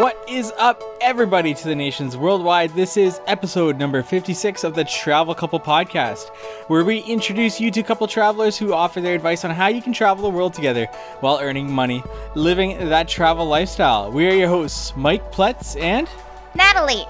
What is up, everybody, to the nations worldwide? This is episode number 56 of the Travel Couple Podcast, where we introduce you to couple travelers who offer their advice on how you can travel the world together while earning money, living that travel lifestyle. We are your hosts, Mike Pletz and Natalie.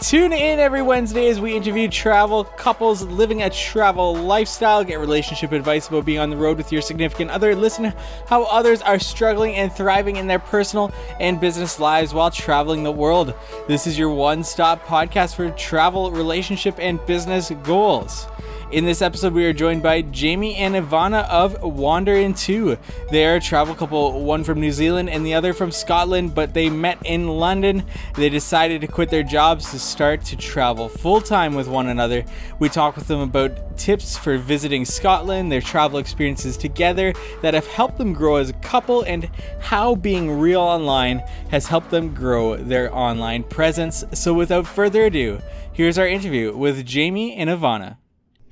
Tune in every Wednesday as we interview travel couples living a travel lifestyle, get relationship advice about being on the road with your significant other, listen how others are struggling and thriving in their personal and business lives while traveling the world. This is your one stop podcast for travel, relationship, and business goals. In this episode, we are joined by Jamie and Ivana of Wander in Two. They are a travel couple, one from New Zealand and the other from Scotland, but they met in London. They decided to quit their jobs to start to travel full time with one another. We talk with them about tips for visiting Scotland, their travel experiences together that have helped them grow as a couple, and how being real online has helped them grow their online presence. So, without further ado, here's our interview with Jamie and Ivana.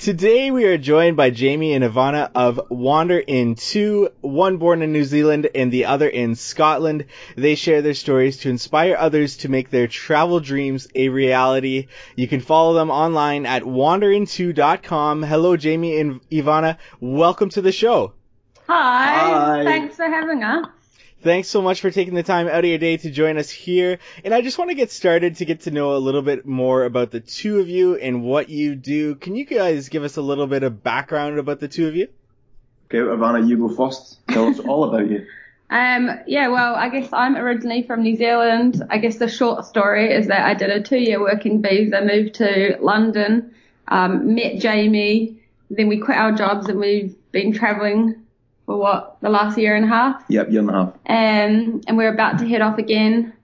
Today we are joined by Jamie and Ivana of Wander in Two, one born in New Zealand and the other in Scotland. They share their stories to inspire others to make their travel dreams a reality. You can follow them online at wanderin2.com. Hello Jamie and Ivana, welcome to the show. Hi. Hi. Thanks for having us. Thanks so much for taking the time out of your day to join us here. And I just want to get started to get to know a little bit more about the two of you and what you do. Can you guys give us a little bit of background about the two of you? Okay, Ivana, you go first. Tell us all about you. Um, yeah, well, I guess I'm originally from New Zealand. I guess the short story is that I did a two-year working visa, moved to London, um, met Jamie, then we quit our jobs and we've been travelling for what the last year and a half. Yep, year and a half. Um, and we're about to head off again.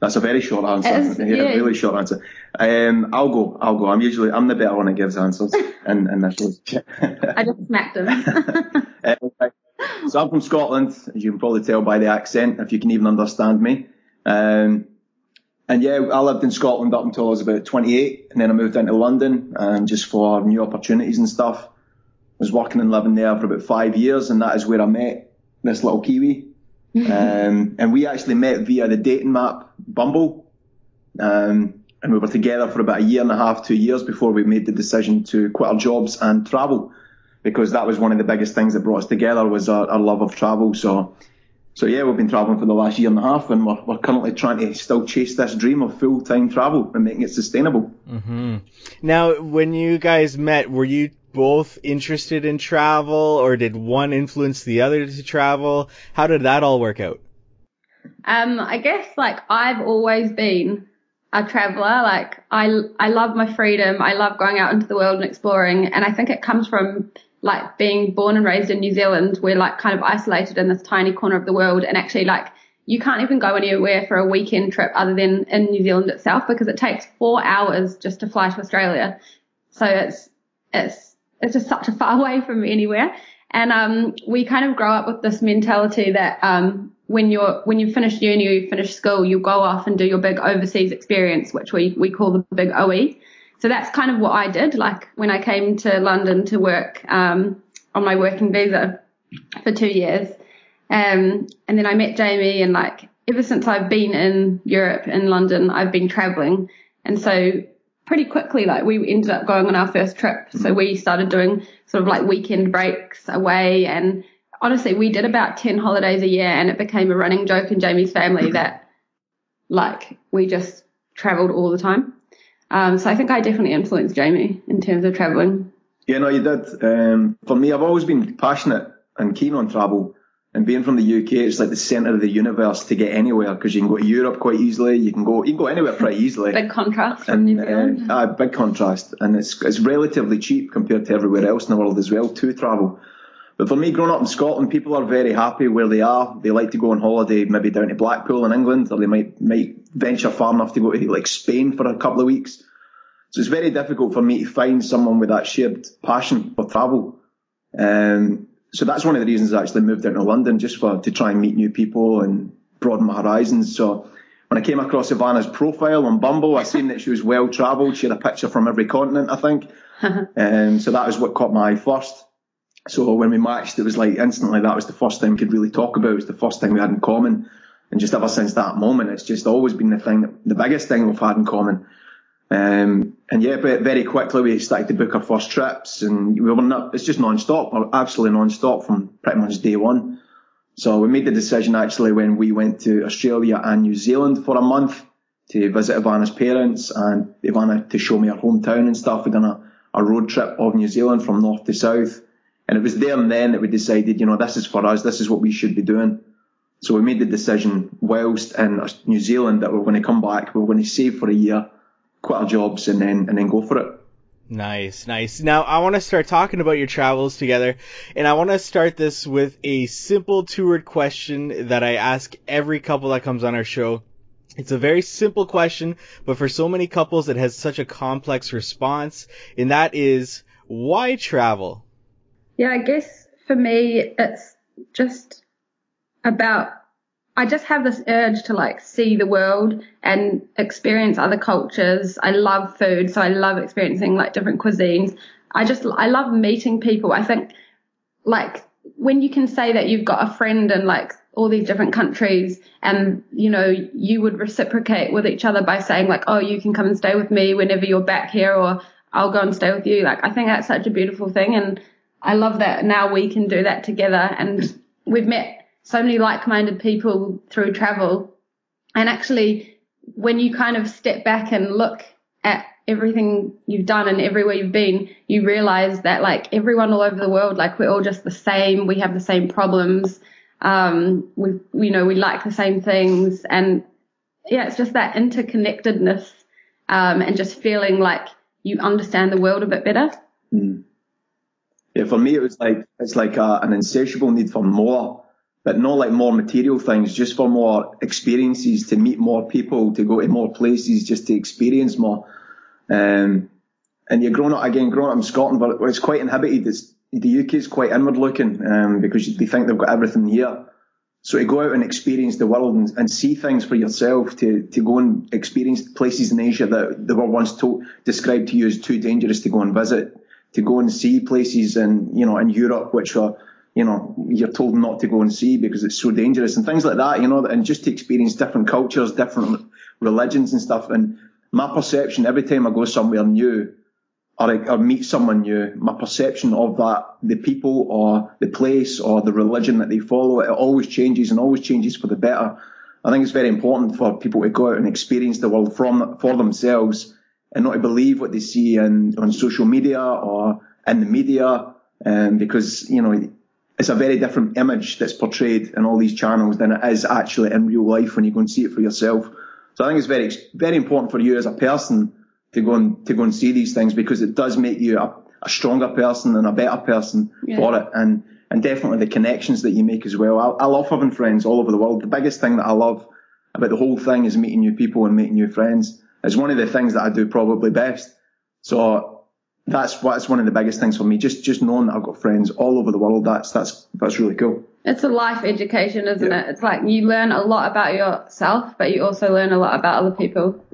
That's a very short answer. Is, yeah. a really short answer. Um, I'll go. I'll go. I'm usually I'm the better one that gives answers in, initially. I just smacked him. Uh, so I'm from Scotland, as you can probably tell by the accent, if you can even understand me. Um, and yeah, I lived in Scotland up until I was about 28, and then I moved down to London, um, just for new opportunities and stuff. Was working and living there for about five years, and that is where I met this little Kiwi. um, and we actually met via the dating map Bumble. Um, and we were together for about a year and a half, two years before we made the decision to quit our jobs and travel because that was one of the biggest things that brought us together was our, our love of travel. So, so yeah, we've been traveling for the last year and a half, and we're, we're currently trying to still chase this dream of full time travel and making it sustainable. Now, when you guys met, were you both interested in travel or did one influence the other to travel? How did that all work out? Um, I guess like I've always been a traveler. Like I, I love my freedom. I love going out into the world and exploring. And I think it comes from like being born and raised in New Zealand. We're like kind of isolated in this tiny corner of the world and actually like you can't even go anywhere for a weekend trip other than in New Zealand itself because it takes four hours just to fly to Australia. So it's, it's, it's just such a far away from anywhere. And, um, we kind of grow up with this mentality that, um, when you're, when you finish uni, you finish school, you go off and do your big overseas experience, which we, we call the big OE. So that's kind of what I did. Like when I came to London to work, um, on my working visa for two years. Um, and then I met Jamie and like ever since I've been in Europe in London, I've been traveling. And so pretty quickly, like we ended up going on our first trip. So we started doing sort of like weekend breaks away. And honestly, we did about 10 holidays a year and it became a running joke in Jamie's family that like we just traveled all the time. Um, so I think I definitely influenced Jamie in terms of traveling. Yeah, no, you did. Um, for me, I've always been passionate and keen on travel. And being from the UK, it's like the centre of the universe to get anywhere because you can go to Europe quite easily. You can go, you can go anywhere pretty easily. Big contrast from New Zealand. Uh, uh, big contrast, and it's it's relatively cheap compared to everywhere else in the world as well to travel. But for me, growing up in Scotland, people are very happy where they are. They like to go on holiday, maybe down to Blackpool in England, or they might might venture far enough to go to like Spain for a couple of weeks. So it's very difficult for me to find someone with that shared passion for travel. Um, so that's one of the reasons I actually moved down to London just for to try and meet new people and broaden my horizons. So when I came across Ivana's profile on Bumble, I seen that she was well travelled. She had a picture from every continent, I think. um, so that was what caught my eye first. So when we matched, it was like instantly that was the first thing we could really talk about. It was the first thing we had in common. And just ever since that moment, it's just always been the thing, that, the biggest thing we've had in common. Um, and yeah, but very quickly we started to book our first trips and we were not, it's just non-stop, absolutely non-stop from pretty much day one. So we made the decision actually when we went to Australia and New Zealand for a month to visit Ivana's parents and Ivana to show me her hometown and stuff. We'd done a, a road trip of New Zealand from north to south. And it was there and then that we decided, you know, this is for us, this is what we should be doing. So we made the decision whilst in New Zealand that we we're going to come back, we're going to save for a year, quit our jobs and then, and then go for it. Nice, nice. Now I want to start talking about your travels together, and I want to start this with a simple two-word question that I ask every couple that comes on our show. It's a very simple question, but for so many couples it has such a complex response, and that is, why travel? Yeah, I guess for me it's just about I just have this urge to like see the world and experience other cultures. I love food, so I love experiencing like different cuisines. I just, I love meeting people. I think like when you can say that you've got a friend in like all these different countries and, you know, you would reciprocate with each other by saying like, oh, you can come and stay with me whenever you're back here or I'll go and stay with you. Like, I think that's such a beautiful thing. And I love that now we can do that together and we've met so many like-minded people through travel. And actually, when you kind of step back and look at everything you've done and everywhere you've been, you realize that like everyone all over the world, like we're all just the same. We have the same problems. Um, we, you know, we like the same things. And yeah, it's just that interconnectedness, um, and just feeling like you understand the world a bit better. Mm. Yeah, for me, it was like, it's like a, an insatiable need for more but not like more material things, just for more experiences, to meet more people, to go to more places, just to experience more. Um, and you're growing up again, growing up in Scotland, but it's quite inhibited. It's, the UK is quite inward looking um, because they think they've got everything here. So to go out and experience the world and, and, see things for yourself, to, to go and experience places in Asia that, that were once told, described to you as too dangerous to go and visit, to go and see places in, you know, in Europe which are you know, you're told not to go and see because it's so dangerous and things like that, you know, and just to experience different cultures, different religions and stuff. And my perception every time I go somewhere new or, I, or meet someone new, my perception of that, the people or the place or the religion that they follow, it always changes and always changes for the better. I think it's very important for people to go out and experience the world from, for themselves and not to believe what they see in, on social media or in the media. Um, because, you know, it's a very different image that's portrayed in all these channels than it is actually in real life when you go and see it for yourself. So I think it's very, very important for you as a person to go and, to go and see these things because it does make you a, a stronger person and a better person yeah. for it. And, and definitely the connections that you make as well. I, I love having friends all over the world. The biggest thing that I love about the whole thing is meeting new people and making new friends. It's one of the things that I do probably best. So that's what's one of the biggest things for me. Just just knowing that I've got friends all over the world. That's that's that's really cool. It's a life education, isn't yeah. it? It's like you learn a lot about yourself, but you also learn a lot about other people.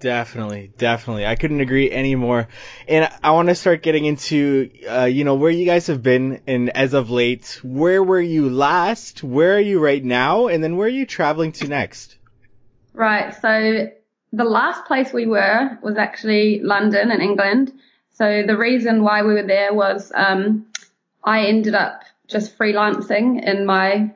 Definitely, definitely. I couldn't agree anymore. And I want to start getting into, uh, you know, where you guys have been and as of late, where were you last? Where are you right now? And then where are you traveling to next? Right. So the last place we were was actually London in England. So the reason why we were there was um, I ended up just freelancing in my,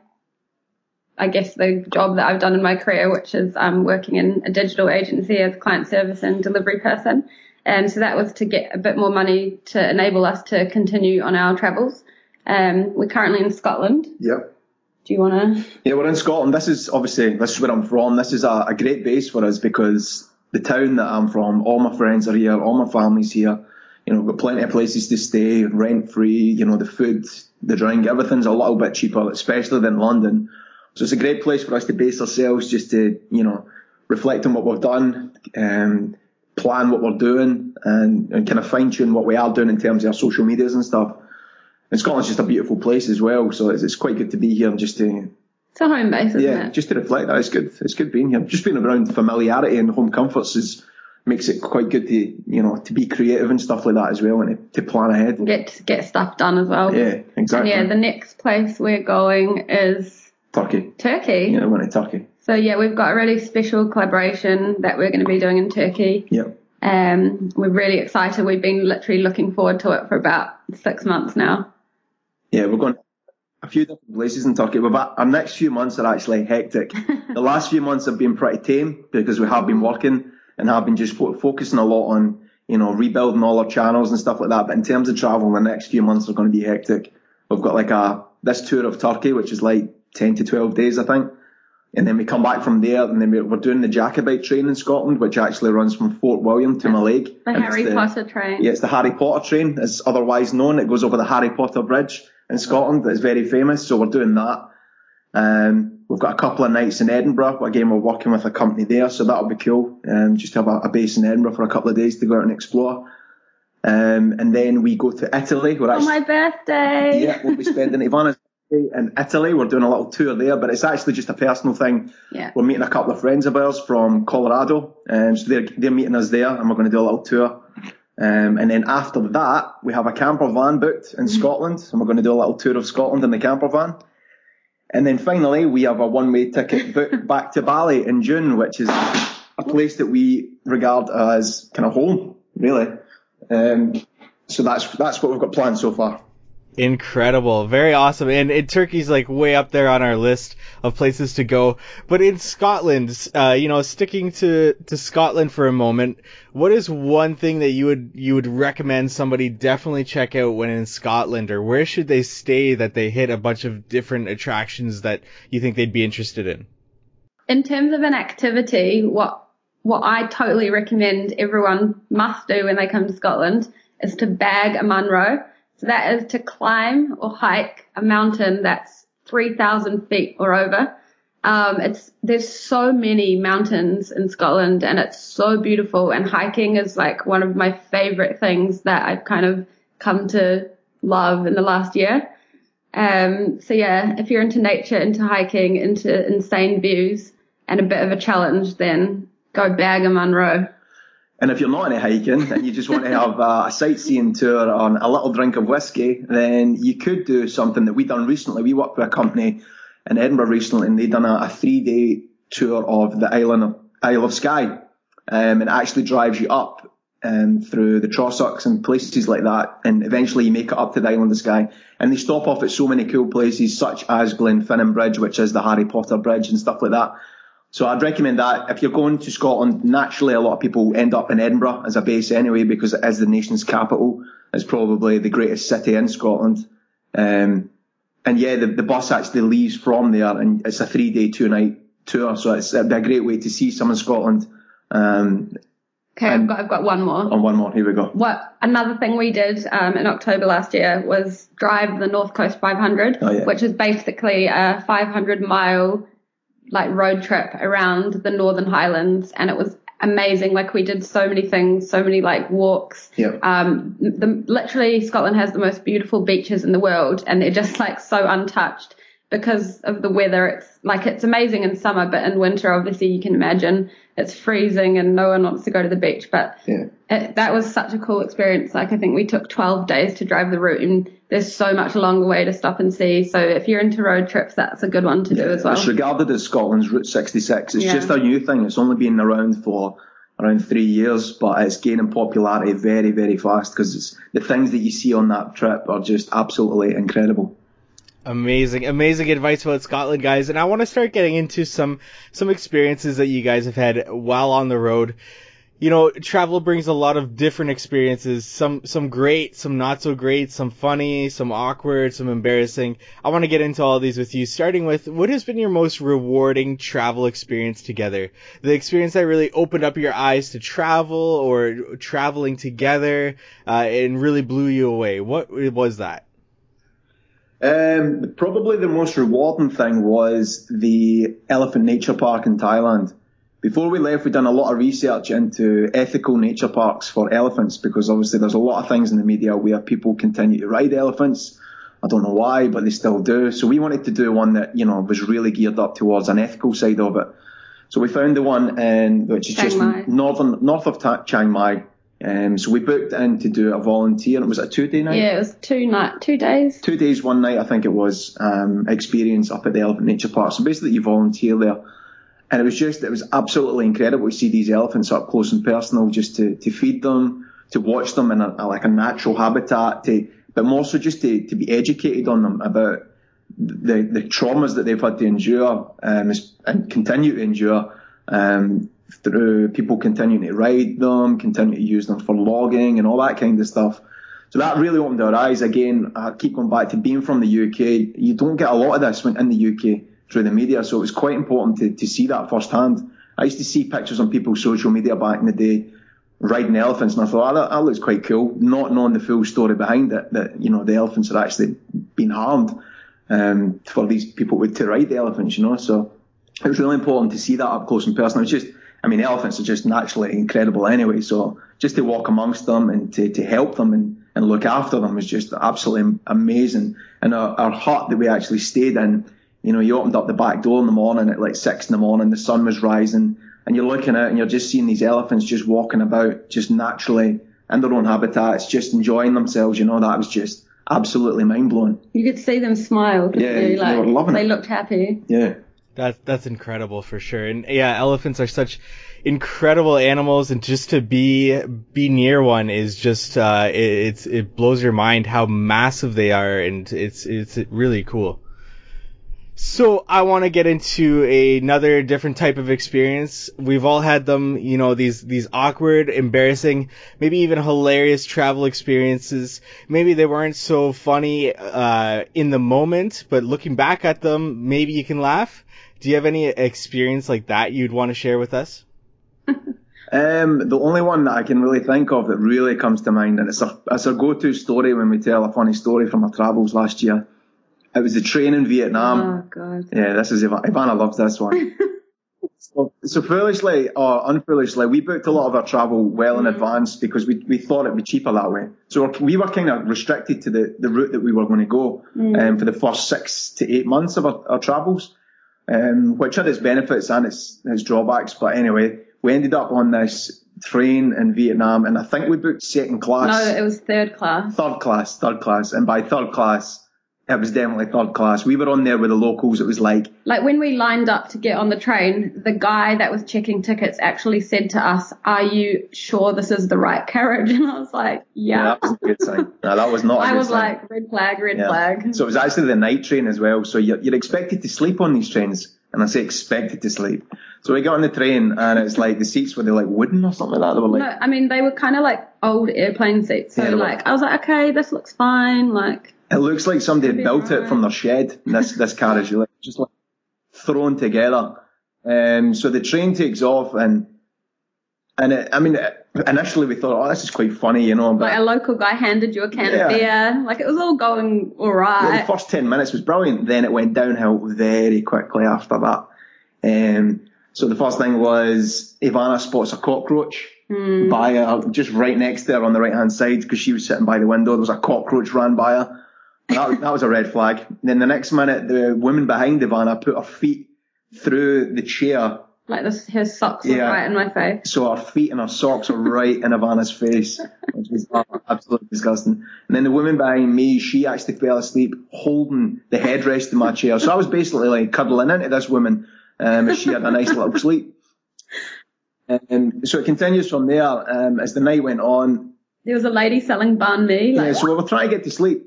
I guess the job that I've done in my career, which is um, working in a digital agency as client service and delivery person. And so that was to get a bit more money to enable us to continue on our travels. Um, we're currently in Scotland. Yep. Do you want to? Yeah, we're in Scotland. This is obviously this is where I'm from. This is a, a great base for us because the town that I'm from, all my friends are here, all my family's here you know, we've got plenty of places to stay, rent free, you know, the food, the drink, everything's a little bit cheaper, especially than London. So it's a great place for us to base ourselves just to, you know, reflect on what we've done, um, plan what we're doing and, and kind of fine tune what we are doing in terms of our social medias and stuff. And Scotland's just a beautiful place as well. So it's, it's quite good to be here and just to, it's a home base, isn't yeah, it? just to reflect that. It's good. It's good being here. Just being around familiarity and home comforts is, makes it quite good to you know to be creative and stuff like that as well and to, to plan ahead. Get get stuff done as well. Yeah, exactly. And yeah, the next place we're going is Turkey. Turkey. Yeah, we're going to Turkey. So yeah, we've got a really special collaboration that we're going to be doing in Turkey. Yeah. Um, we're really excited. We've been literally looking forward to it for about six months now. Yeah, we're going a few different places in Turkey. We've, our next few months are actually hectic. the last few months have been pretty tame because we have been working and have been just fo- focusing a lot on, you know, rebuilding all our channels and stuff like that. But in terms of travel, the next few months are going to be hectic. We've got like a, this tour of Turkey, which is like 10 to 12 days, I think. And then we come back from there and then we're, we're doing the Jacobite train in Scotland, which actually runs from Fort William to Mallaig. The it's Harry the- Potter train. yeah, it's the Harry Potter train, as otherwise known. It goes over the Harry Potter Bridge in Scotland. It's very famous, so we're doing that. Um, we've got a couple of nights in Edinburgh. Again, we're working with a company there, so that'll be cool. Um, just to have a, a base in Edinburgh for a couple of days to go out and explore. Um, and then we go to Italy. We're On actually, my birthday. yeah, we'll be spending Ivana's birthday in Italy. We're doing a little tour there, but it's actually just a personal thing. Yeah. We're meeting a couple of friends of ours from Colorado, um, so they're they're meeting us there, and we're going to do a little tour. Um, and then after that, we have a camper van booked in Scotland, and we're going to do a little tour of Scotland in the camper van. And then finally, we have a one-way ticket booked back to Bali in June, which is a place that we regard as kind of home, really. Um, so that's that's what we've got planned so far. Incredible, very awesome, and, and Turkey's like way up there on our list of places to go. But in Scotland, uh, you know, sticking to to Scotland for a moment, what is one thing that you would you would recommend somebody definitely check out when in Scotland, or where should they stay that they hit a bunch of different attractions that you think they'd be interested in? In terms of an activity, what what I totally recommend everyone must do when they come to Scotland is to bag a Munro. So that is to climb or hike a mountain that's 3,000 feet or over. Um, it's, there's so many mountains in Scotland and it's so beautiful and hiking is like one of my favorite things that I've kind of come to love in the last year. Um, so yeah, if you're into nature, into hiking, into insane views and a bit of a challenge, then go bag a Munro. And if you're not into hiking and you just want to have a, a sightseeing tour on a little drink of whiskey, then you could do something that we done recently. We worked with a company in Edinburgh recently, and they done a, a three day tour of the island of Isle of Skye, um, and it actually drives you up um, through the Trossachs and places like that, and eventually you make it up to the island of Skye. And they stop off at so many cool places, such as Glenfinnan Bridge, which is the Harry Potter Bridge and stuff like that. So I'd recommend that if you're going to Scotland, naturally a lot of people end up in Edinburgh as a base anyway because it is the nation's capital. It's probably the greatest city in Scotland. Um, and yeah, the, the bus actually leaves from there and it's a three day, two night tour. So it's, it'd be a great way to see some of Scotland. Um, Okay, I've got, I've got one more. on one more, here we go. What another thing we did um, in October last year was drive the North Coast 500, Oh, yeah. which is basically a 500 mile like road trip around the Northern Highlands, and it was amazing. Like we did so many things, so many like walks. Yeah. Um, the, literally Scotland has the most beautiful beaches in the world, and they're just like so untouched because of the weather. It's like it's amazing in summer, but in winter, obviously, you can imagine it's freezing and no one wants to go to the beach. But Yeah. it, that was such a cool experience. Like I think we took 12 days to drive the route, and there's so much along the way to stop and see. So if you're into road trips, that's a good one to do as well. It's regarded as Scotland's Route 66. It's Yeah. just a new thing. It's only been around for around three years, but it's gaining popularity very, very fast because the things that you see on that trip are just absolutely incredible. Amazing, amazing advice about Scotland, guys. And I want to start getting into some some experiences that you guys have had while on the road. You know, travel brings a lot of different experiences. Some some great, some not so great, some funny, some awkward, some embarrassing. I want to get into all these with you. Starting with what has been your most rewarding travel experience together? The experience that really opened up your eyes to travel or traveling together uh, and really blew you away. What was that? Um, probably the most rewarding thing was the Elephant Nature Park in Thailand. Before we left, we'd done a lot of research into ethical nature parks for elephants because obviously there's a lot of things in the media where people continue to ride elephants. I don't know why, but they still do. So we wanted to do one that, you know, was really geared up towards an ethical side of it. So we found the one in, which is Chiang just Mai. northern, north of Ta- Chiang Mai. Um, so we booked in to do a volunteer. It was a two day night. Yeah, it was two night, two days. Two days, one night, I think it was, um, experience up at the Elephant Nature Park. So basically you volunteer there. And it was just, it was absolutely incredible to see these elephants up close and personal, just to, to feed them, to watch them in a, a- like a natural habitat, to, but more so just to, to be educated on them about the, the traumas that they've had to endure, um, and continue to endure, um, through people continuing to ride them, continue to use them for logging and all that kind of stuff. So that really opened our eyes. Again, I keep going back to being from the UK. You don't get a lot of this when in the UK through the media, so it was quite important to, to see that firsthand. I used to see pictures on people's social media back in the day riding elephants, and I thought, oh, that, that looks quite cool, not knowing the full story behind it, that, you know, the elephants had actually been harmed um, for these people to ride the elephants, you know. So it was really important to see that up close and personal. It's just, I mean, elephants are just naturally incredible anyway. So just to walk amongst them and to, to help them and, and look after them was just absolutely amazing. And our, our hut that we actually stayed in, you know, you opened up the back door in the morning at like six in the morning, the sun was rising and you're looking out and you're just seeing these elephants just walking about just naturally in their own habitats, just enjoying themselves. You know, that was just absolutely mind blowing. You could see them smile. Yeah, you? they like, were loving They it. looked happy. Yeah. That's that's incredible for sure. And yeah, elephants are such incredible animals, and just to be be near one is just uh, it, it's it blows your mind how massive they are, and it's it's really cool. So I want to get into another different type of experience. We've all had them, you know, these these awkward, embarrassing, maybe even hilarious travel experiences. Maybe they weren't so funny uh, in the moment, but looking back at them, maybe you can laugh. Do you have any experience like that you'd want to share with us? Um, the only one that I can really think of that really comes to mind, and it's a, it's a go-to story when we tell a funny story from our travels last year. It was the train in Vietnam. oh god. Yeah, this is Ivana, Ivana loves this one. so, so foolishly or unfoolishly, we booked a lot of our travel well in advance because we, we thought it'd be cheaper that way. So we're, were kind of restricted to the, the route that we were going to go um, for the first six to eight months of our, our travels, um, which had its benefits and its, its drawbacks. But anyway, we ended up on this train in Vietnam, and I think we booked second class No, it was third class. third class, third class, and by third class, it was definitely third class. We were on there with the locals. It was like, Like when we lined up to get on the train, the guy that was checking tickets actually said to us, "Are you sure this is the right carriage?" And I was like, yeah, "Yeah." that was a good sign. No, that was not. I was sign. like, "Red flag, red Yeah. flag." So it was actually the night train as well. So you're, you're expected to sleep on these trains, and I say expected to sleep. So we got on the train, and it's like the seats were they like wooden or something like that. They were like, No, I mean they were kind of like old airplane seats. So Yeah, were. like I was like, "Okay, this looks fine." Like it looks like somebody had built it from their shed. This this carriage, like just like thrown together. Um, so the train takes off, and and it, I mean, initially we thought, oh, this is quite funny, you know, but like a local guy handed you a can Yeah. of beer. Like it was all going all right. The first 10 minutes was brilliant. Then it went downhill very quickly after that. Um, so the first thing was Ivana spots a cockroach by her, just right next to her on the right hand side because she was sitting by the window. There was a cockroach ran by her. And That, that was a red flag. then the next minute, the woman behind Ivana put her feet through the chair. Like this, his socks Yeah. right in my face. So her feet and her socks are right in Ivana's face, which was absolutely disgusting. And then the woman behind me, she actually fell asleep holding the headrest of my chair. So I was basically like cuddling into this woman um, as she had a nice little sleep. And so it continues from there um, as the night went on. There was a lady selling banh mi. Like, Yeah, so we were trying to get to sleep.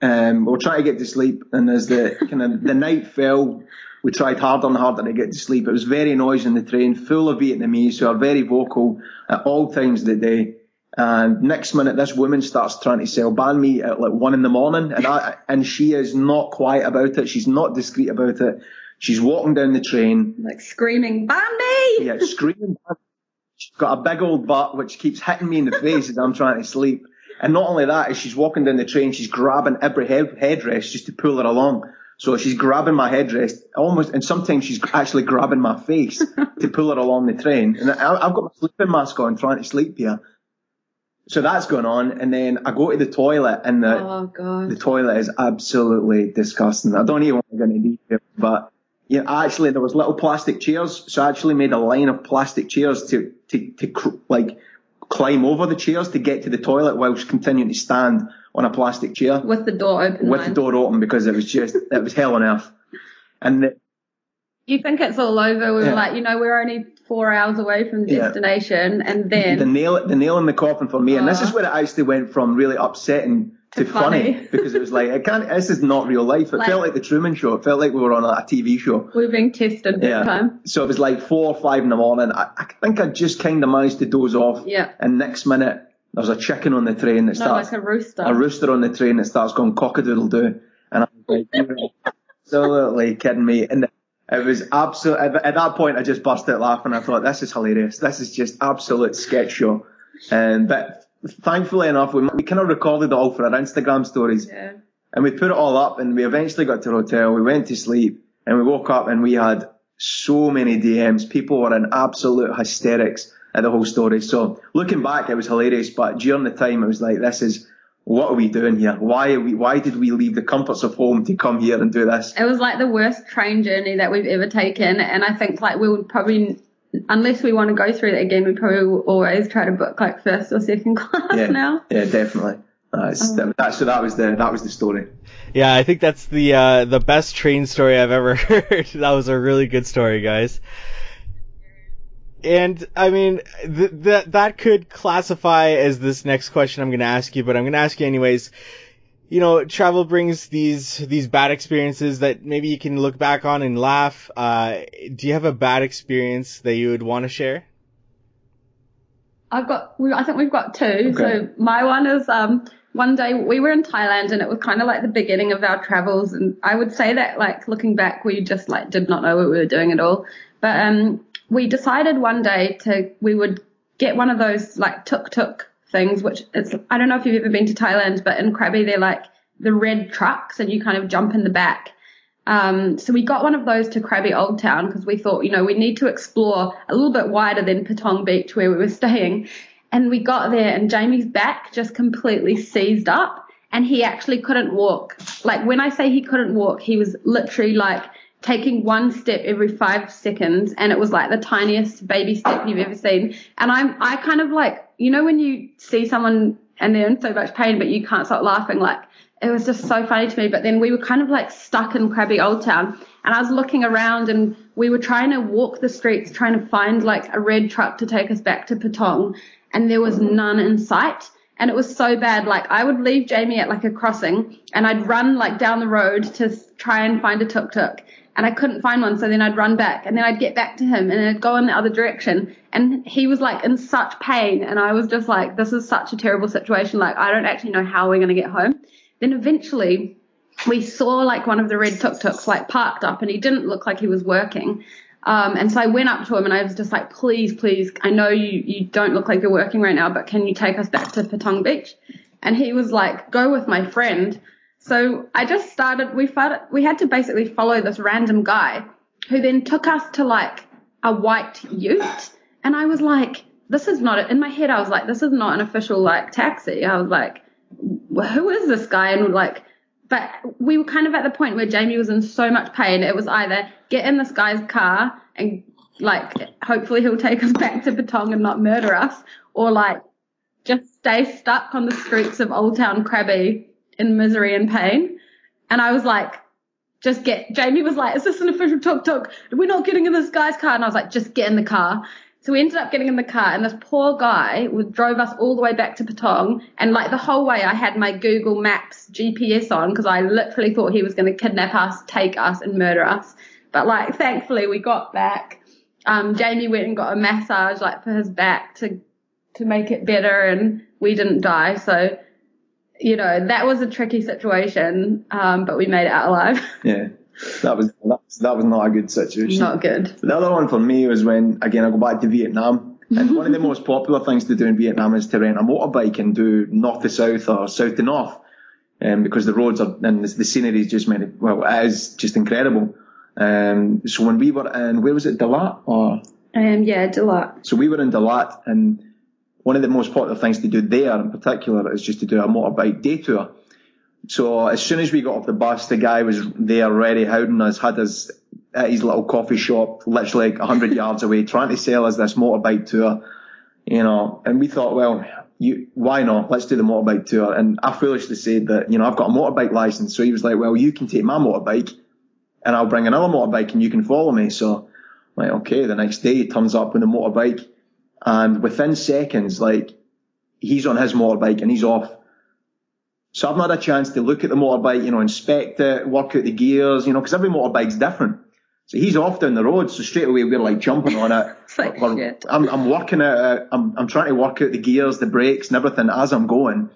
Um, we were trying to get to sleep, and as the kind of the night fell, we tried harder and harder to get to sleep. It was very noisy in the train, full of Vietnamese who are very vocal at all times of the day. And next minute, this woman starts trying to sell banh mi at like one in the morning, and I and she is not quiet about it. She's not discreet about it. She's walking down the train, like screaming banh mi. yeah, screaming. She's got a big old butt which keeps hitting me in the face as I'm trying to sleep. And not only that, as she's walking down the train, she's grabbing every head, headrest just to pull her along. So she's grabbing my headrest almost, and sometimes she's actually grabbing my face to pull her along the train. And I, I've got my sleeping mask on trying to sleep here. So that's going on. And then I go to the toilet and the, Oh god. the toilet is absolutely disgusting. I don't even want to go into detail, but you know, actually there was little plastic chairs, so I actually made a line of plastic chairs to to to like climb over the chairs to get to the toilet whilst continuing to stand on a plastic chair With the door open. with the door open because it was just it was hell on earth. And the, You think it's all over. We were Yeah. like, you know, we're only four hours away from Yeah. destination. And then the nail the nail in the coffin for me, and this is where it actually went from really upsetting to, To funny. funny. because it was like I can't. This is not real life. It Like- felt like the Truman Show. It felt like we were on a, TV show. we were being tested Yeah. time. So it was like four or five in the morning. I, I think I just kind of managed to doze off. Yeah. And next minute there's a chicken on the train that No, starts like a rooster. a rooster on the train that starts going cockadoodle doo, and I'm like, absolutely kidding me. And it was absolute. At at that point, I just burst out laughing. I thought, this is hilarious. This is just absolute sketch show. Um, but thankfully enough, we, we kind of recorded it all for our Instagram stories, yeah. and we put it all up. And we eventually got to the hotel. We went to sleep, and we woke up, and we had so many DMs. People were in absolute hysterics at the whole story. So looking back, it was hilarious. But during the time, it was like, this is what are we doing here? Why are we? Why did we leave the comforts of home to come here and do this? It was like the worst train journey that we've ever taken. And I think like we would probably, unless we want to go through that again, we probably will always try to book like first or second class Yeah, now. yeah, definitely. That's, that, that, so that was the that was the story. Yeah, I think that's the uh, the best train story I've ever heard. that was a really good story, guys. And I mean, th- that that could classify as this next question I'm going to ask you, but I'm going to ask you anyways. You know, travel brings these these bad experiences that maybe you can look back on and laugh. Uh, do you have a bad experience that you would want to share? I've got, I think we've got two. Okay. So my one is, um, one day we were in Thailand and it was kind of like the beginning of our travels. And I would say that like looking back, we just like did not know what we were doing at all. But, um, we decided one day to, we would get one of those like tuk tuk things, which it's, I don't know if you've ever been to Thailand, but in Krabi, they're like the red trucks and you kind of jump in the back. Um, so we got one of those to Krabi Old Town because we thought, you know, we need to explore a little bit wider than Patong Beach where we were staying. And we got there and Jamie's back just completely seized up and he actually couldn't walk. Like when I say he couldn't walk, he was literally like taking one step every five seconds and it was like the tiniest baby step you've ever seen. And I'm, I kind of like, you know, when you see someone and they're in so much pain, but you can't stop laughing, like it was just so funny to me. But then we were kind of like stuck in Krabi Old Town and I was looking around and we were trying to walk the streets, trying to find like a red truck to take us back to Patong and there was mm-hmm. none in sight. And it was so bad. Like I would leave Jamie at like a crossing and I'd run like down the road to try and find a tuk tuk and I couldn't find one. So then I'd run back and then I'd get back to him and I'd go in the other direction. And he was like in such pain. And I was just like, this is such a terrible situation. Like I don't actually know how we're going to get home. Then eventually we saw like one of the red tuk tuks like parked up and he didn't look like he was working. Um, and so I went up to him and I was just like, please, please, I know you, you don't look like you're working right now, but can you take us back to Patong Beach? And he was like, go with my friend. So I just started, we we had to basically follow this random guy who then took us to like a white ute. And I was like, this is not, in my head, I was like, this is not an official like taxi. I was like, who is this guy? And like, but we were kind of at the point where Jamie was in so much pain. It was either get in this guy's car and like, hopefully he'll take us back to Patong and not murder us or like just stay stuck on the streets of Old Town Krabi in misery and pain. And I was like, just get, Jamie was like, is this an official tuk tuk? We're not getting in this guy's car. And I was like, just get in the car. So we ended up getting in the car and this poor guy would, drove us all the way back to Patong. And like the whole way I had my Google Maps GPS on because I literally thought he was going to kidnap us, take us and murder us. But like thankfully we got back. Um, Jamie went and got a massage like for his back to, to make it better and we didn't die. So, you know, that was a tricky situation. Um, but we made it out alive. Yeah, that was that was, that was not a good situation. Not good. The other one for me was when, again, I go back to Vietnam. And one of the most popular things to do in Vietnam is to rent a motorbike and do north to south or south to north. Um, because the roads are, and the, the scenery is just made, well, it is just incredible. Um, so when we were in, where was it, Dalat or? Um, yeah, Delight. So we were in Dalat and one of the most popular things to do there in particular is just to do a motorbike day tour. So as soon as we got off the bus, the guy was there ready, hounding us, had us at his little coffee shop, literally like 100 yards away, trying to sell us this motorbike tour, you know, and we thought, well, you, why not? Let's do the motorbike tour. And I foolishly said that, you know, I've got a motorbike license. So he was like, well, you can take my motorbike and I'll bring another motorbike and you can follow me. So, like, okay, the next day he turns up with a motorbike and within seconds, like, he's on his motorbike and he's off. So I've not had a chance to look at the motorbike, you know, inspect it, work out the gears, you know, because every motorbike's different. So he's off down the road, so straight away we're like jumping on it. like I'm, I'm working out, I'm, I'm trying to work out the gears, the brakes and everything as I'm going.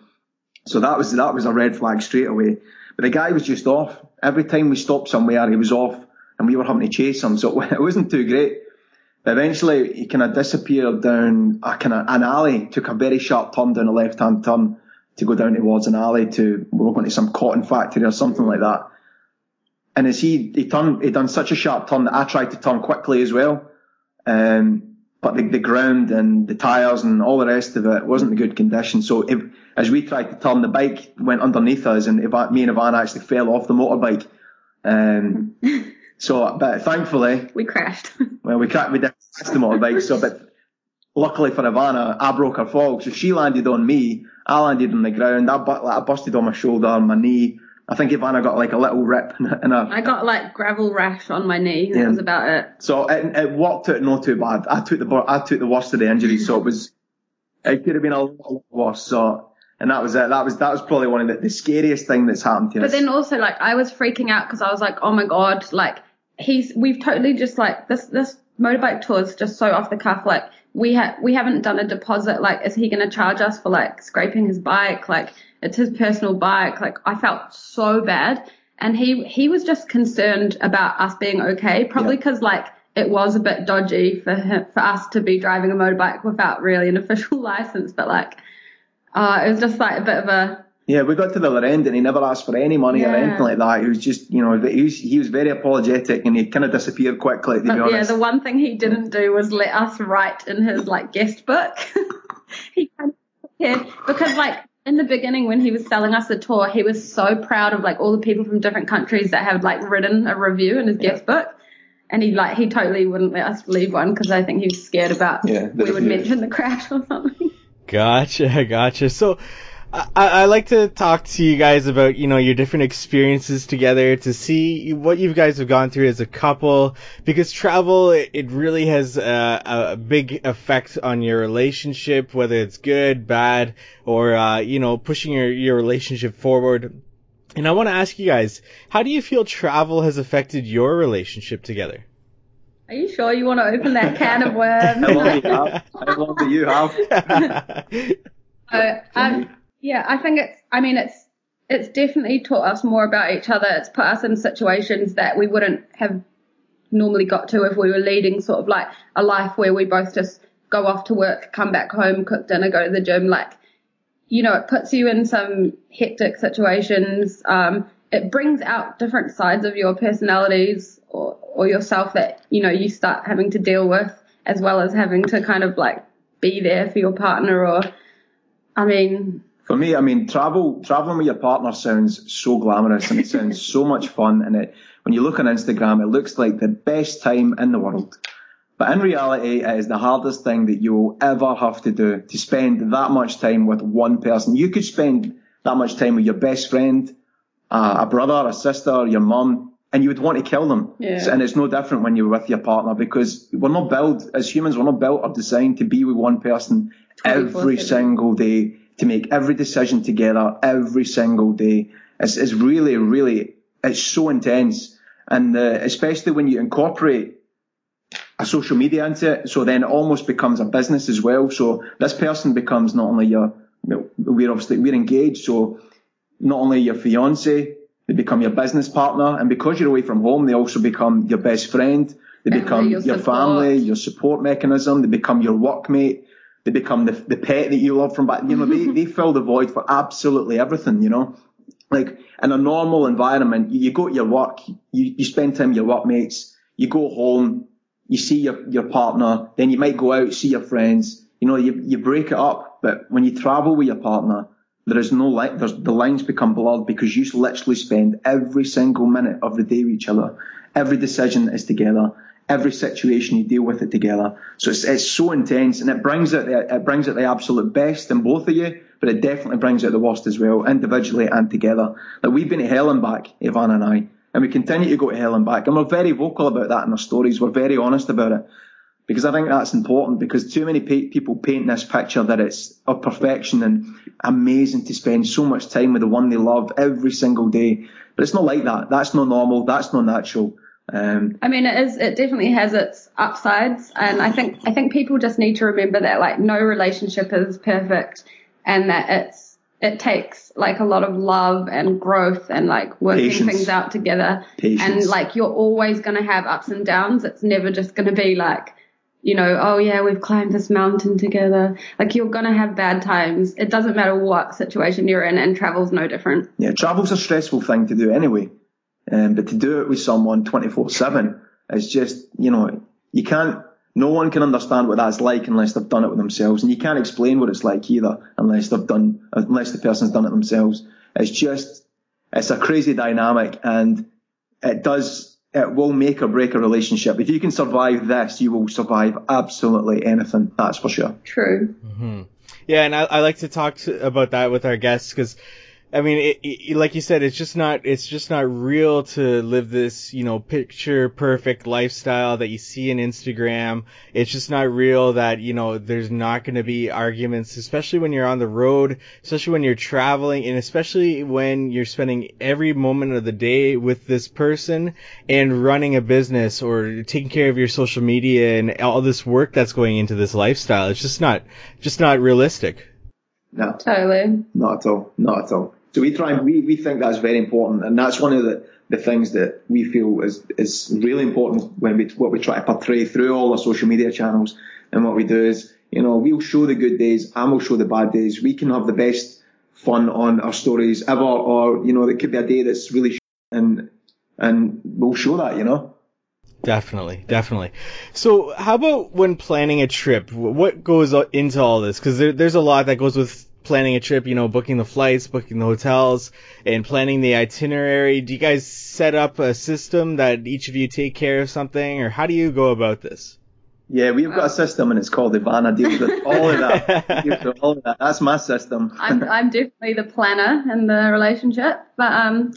So that was, that was a red flag straight away. But the guy was just off. Every time we stopped somewhere, he was off and we were having to chase him. So it wasn't too great. Eventually he kind of disappeared down a kind of an alley, took a very sharp turn down a left hand turn to go down towards an alley to, we were going to some cotton factory or something like that. And as he, he turned, he done such a sharp turn that I tried to turn quickly as well. Um, but the, the ground and the tyres and all the rest of it wasn't in good condition. So if, as we tried to turn, the bike went underneath us and me and Ivana actually fell off the motorbike. Um, so, but thankfully. We crashed. well, we crashed, we did crash the motorbike. So, but luckily for Ivana, I broke her fall. So she landed on me. I landed on the ground. I, I busted on my shoulder, my knee. I think Ivana got like a little rip in a. I got like gravel rash on my knee. That yeah. was about it. So it, it worked out not too bad. I took the I took the worst of the injuries, so it was it could have been a lot worse. So and that was it. That was that was probably one of the, the scariest thing that's happened to but us. But then also like I was freaking out because I was like, oh my god, like he's we've totally just like this this motorbike tour is just so off the cuff. Like we have we haven't done a deposit. Like is he going to charge us for like scraping his bike? Like it's his personal bike. Like I felt so bad. And he, he was just concerned about us being okay, probably because yeah. like it was a bit dodgy for him, for us to be driving a motorbike without really an official license. But like, uh, it was just like a bit of a, yeah, we got to the other end and he never asked for any money yeah. or anything like that. He was just, you know, he was, he was very apologetic and he kind of disappeared quickly, to but be honest. Yeah, the one thing he didn't do was let us write in his like guest book. he kind of yeah, because like in the beginning when he was selling us the tour, he was so proud of like all the people from different countries that had like written a review in his yeah. guest book. And he like he totally wouldn't let us leave one because I think he was scared about yeah, we would mention the crash or something. Gotcha, gotcha. So I, I like to talk to you guys about, you know, your different experiences together to see what you guys have gone through as a couple because travel, it really has a, a big effect on your relationship, whether it's good, bad, or, uh, you know, pushing your, your relationship forward. And I want to ask you guys, how do you feel travel has affected your relationship together? Are you sure you want to open that can of worms? How long do you have? How long do you have? uh, um, yeah, I think it's, I mean, it's, it's definitely taught us more about each other. It's put us in situations that we wouldn't have normally got to if we were leading sort of like a life where we both just go off to work, come back home, cook dinner, go to the gym. Like, you know, it puts you in some hectic situations. Um, it brings out different sides of your personalities or, or yourself that, you know, you start having to deal with as well as having to kind of like be there for your partner or, I mean, for me, I mean, travel, traveling with your partner sounds so glamorous and it sounds so much fun. And it, when you look on Instagram, it looks like the best time in the world. But in reality, it is the hardest thing that you will ever have to do to spend that much time with one person. You could spend that much time with your best friend, uh, a brother, a sister, your mum, and you would want to kill them. Yeah. And it's no different when you're with your partner because we're not built, as humans, we're not built or designed to be with one person every single day to make every decision together every single day. It's, it's really, really, it's so intense. And uh, especially when you incorporate a social media into it, so then it almost becomes a business as well. So this person becomes not only your, we're obviously, we're engaged, so not only your fiance, they become your business partner. And because you're away from home, they also become your best friend. They become your, your family, your support mechanism. They become your workmate. They become the, the pet that you love from back. You know, they, mm-hmm. they fill the void for absolutely everything, you know. Like in a normal environment, you, you go to your work, you, you spend time with your workmates, you go home, you see your, your partner, then you might go out, see your friends, you know, you, you break it up. But when you travel with your partner, there is no light. There's the lines become blurred because you literally spend every single minute of the day with each other. Every decision is together. Every situation you deal with it together. So it's, it's so intense and it brings out the, it brings out the absolute best in both of you, but it definitely brings out the worst as well, individually and together. Like we've been to hell and back, Ivana and I, and we continue to go to hell and back. And we're very vocal about that in our stories. We're very honest about it because I think that's important because too many people paint this picture that it's of perfection and amazing to spend so much time with the one they love every single day. But it's not like that. That's not normal. That's not natural. Um, I mean, it is. It definitely has its upsides, and I think I think people just need to remember that like no relationship is perfect, and that it's it takes like a lot of love and growth and like working Patience. things out together, Patience. and like you're always going to have ups and downs. It's never just going to be like you know, oh yeah, we've climbed this mountain together. Like you're gonna have bad times. It doesn't matter what situation you're in, and travel's no different. Yeah, travel's a stressful thing to do anyway, um, but to do it with someone 24/7 is just, you know, you can't. No one can understand what that's like unless they've done it with themselves, and you can't explain what it's like either unless they've done, unless the person's done it themselves. It's just, it's a crazy dynamic, and it does it will make or break a relationship. If you can survive this, you will survive absolutely anything. That's for sure. True. Mm-hmm. Yeah, and I, I, like to talk to, about that with our guests because I mean, it, it, like you said, it's just not, it's just not real to live this, you know, picture perfect lifestyle that you see in Instagram. It's just not real that, you know, there's not going to be arguments, especially when you're on the road, especially when you're traveling, and especially when you're spending every moment of the day with this person and running a business or taking care of your social media and all this work that's going into this lifestyle. It's just not, just not realistic. No. Totally. Not at all. Not at all. So we try and we, we think that's very important, and that's one of the, the things that we feel is is really important when we what we try to portray through all our social media channels. And what we do is, you know, we'll show the good days and we'll show the bad days. We can have the best fun on our stories ever, or you know, it could be a day that's really and and we'll show that, you know. Definitely, definitely. So, how about when planning a trip? What goes into all this? Because there, there's a lot that goes with planning a trip, you know, booking the flights, booking the hotels, and planning the itinerary. Do you guys set up a system that each of you take care of something, or how do you go about this? Yeah, we've got a system and it's called Ivana deals with all of that. all of that. That's my system. I'm, I'm definitely the planner in the relationship, but um,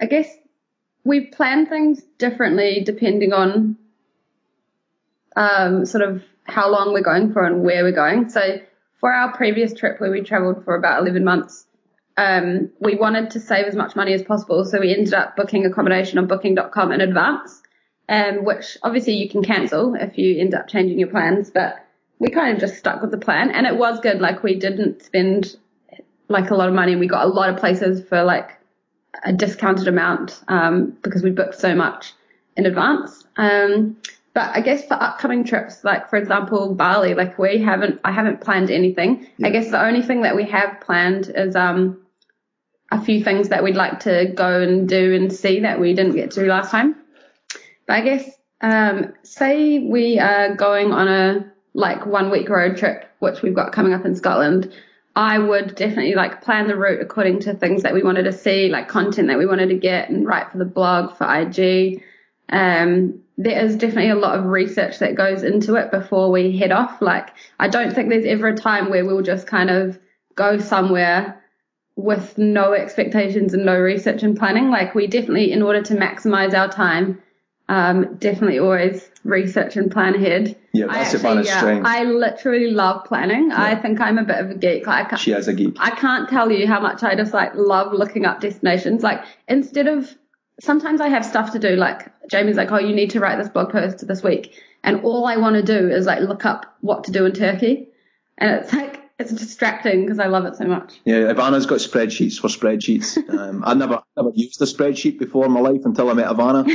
I guess we plan things differently depending on um, sort of how long we're going for and where we're going. So for our previous trip where we traveled for about 11 months, um, we wanted to save as much money as possible. So we ended up booking accommodation on booking.com in advance, um, which obviously you can cancel if you end up changing your plans, but we kind of just stuck with the plan and it was good. Like we didn't spend like a lot of money. And we got a lot of places for like a discounted amount, um, because we booked so much in advance. Um, but I guess for upcoming trips, like for example, Bali, like we haven't, I haven't planned anything. Yeah. I guess the only thing that we have planned is, um, a few things that we'd like to go and do and see that we didn't get to last time. But I guess, um, say we are going on a like one week road trip, which we've got coming up in Scotland. I would definitely like plan the route according to things that we wanted to see, like content that we wanted to get and write for the blog, for IG. Um, there is definitely a lot of research that goes into it before we head off. Like, I don't think there's ever a time where we'll just kind of go somewhere with no expectations and no research and planning. Like, we definitely, in order to maximize our time, um, definitely always research and plan ahead. Yeah, that's I actually, yeah, I literally love planning. Yeah. I think I'm a bit of a geek. Like, I can't, she is a geek. I can't tell you how much I just like love looking up destinations. Like, instead of sometimes I have stuff to do. Like Jamie's like, oh, you need to write this blog post this week, and all I want to do is like look up what to do in Turkey, and it's like it's distracting because I love it so much. Yeah, Ivana's got spreadsheets for spreadsheets. Um, I never never used a spreadsheet before in my life until I met Ivana.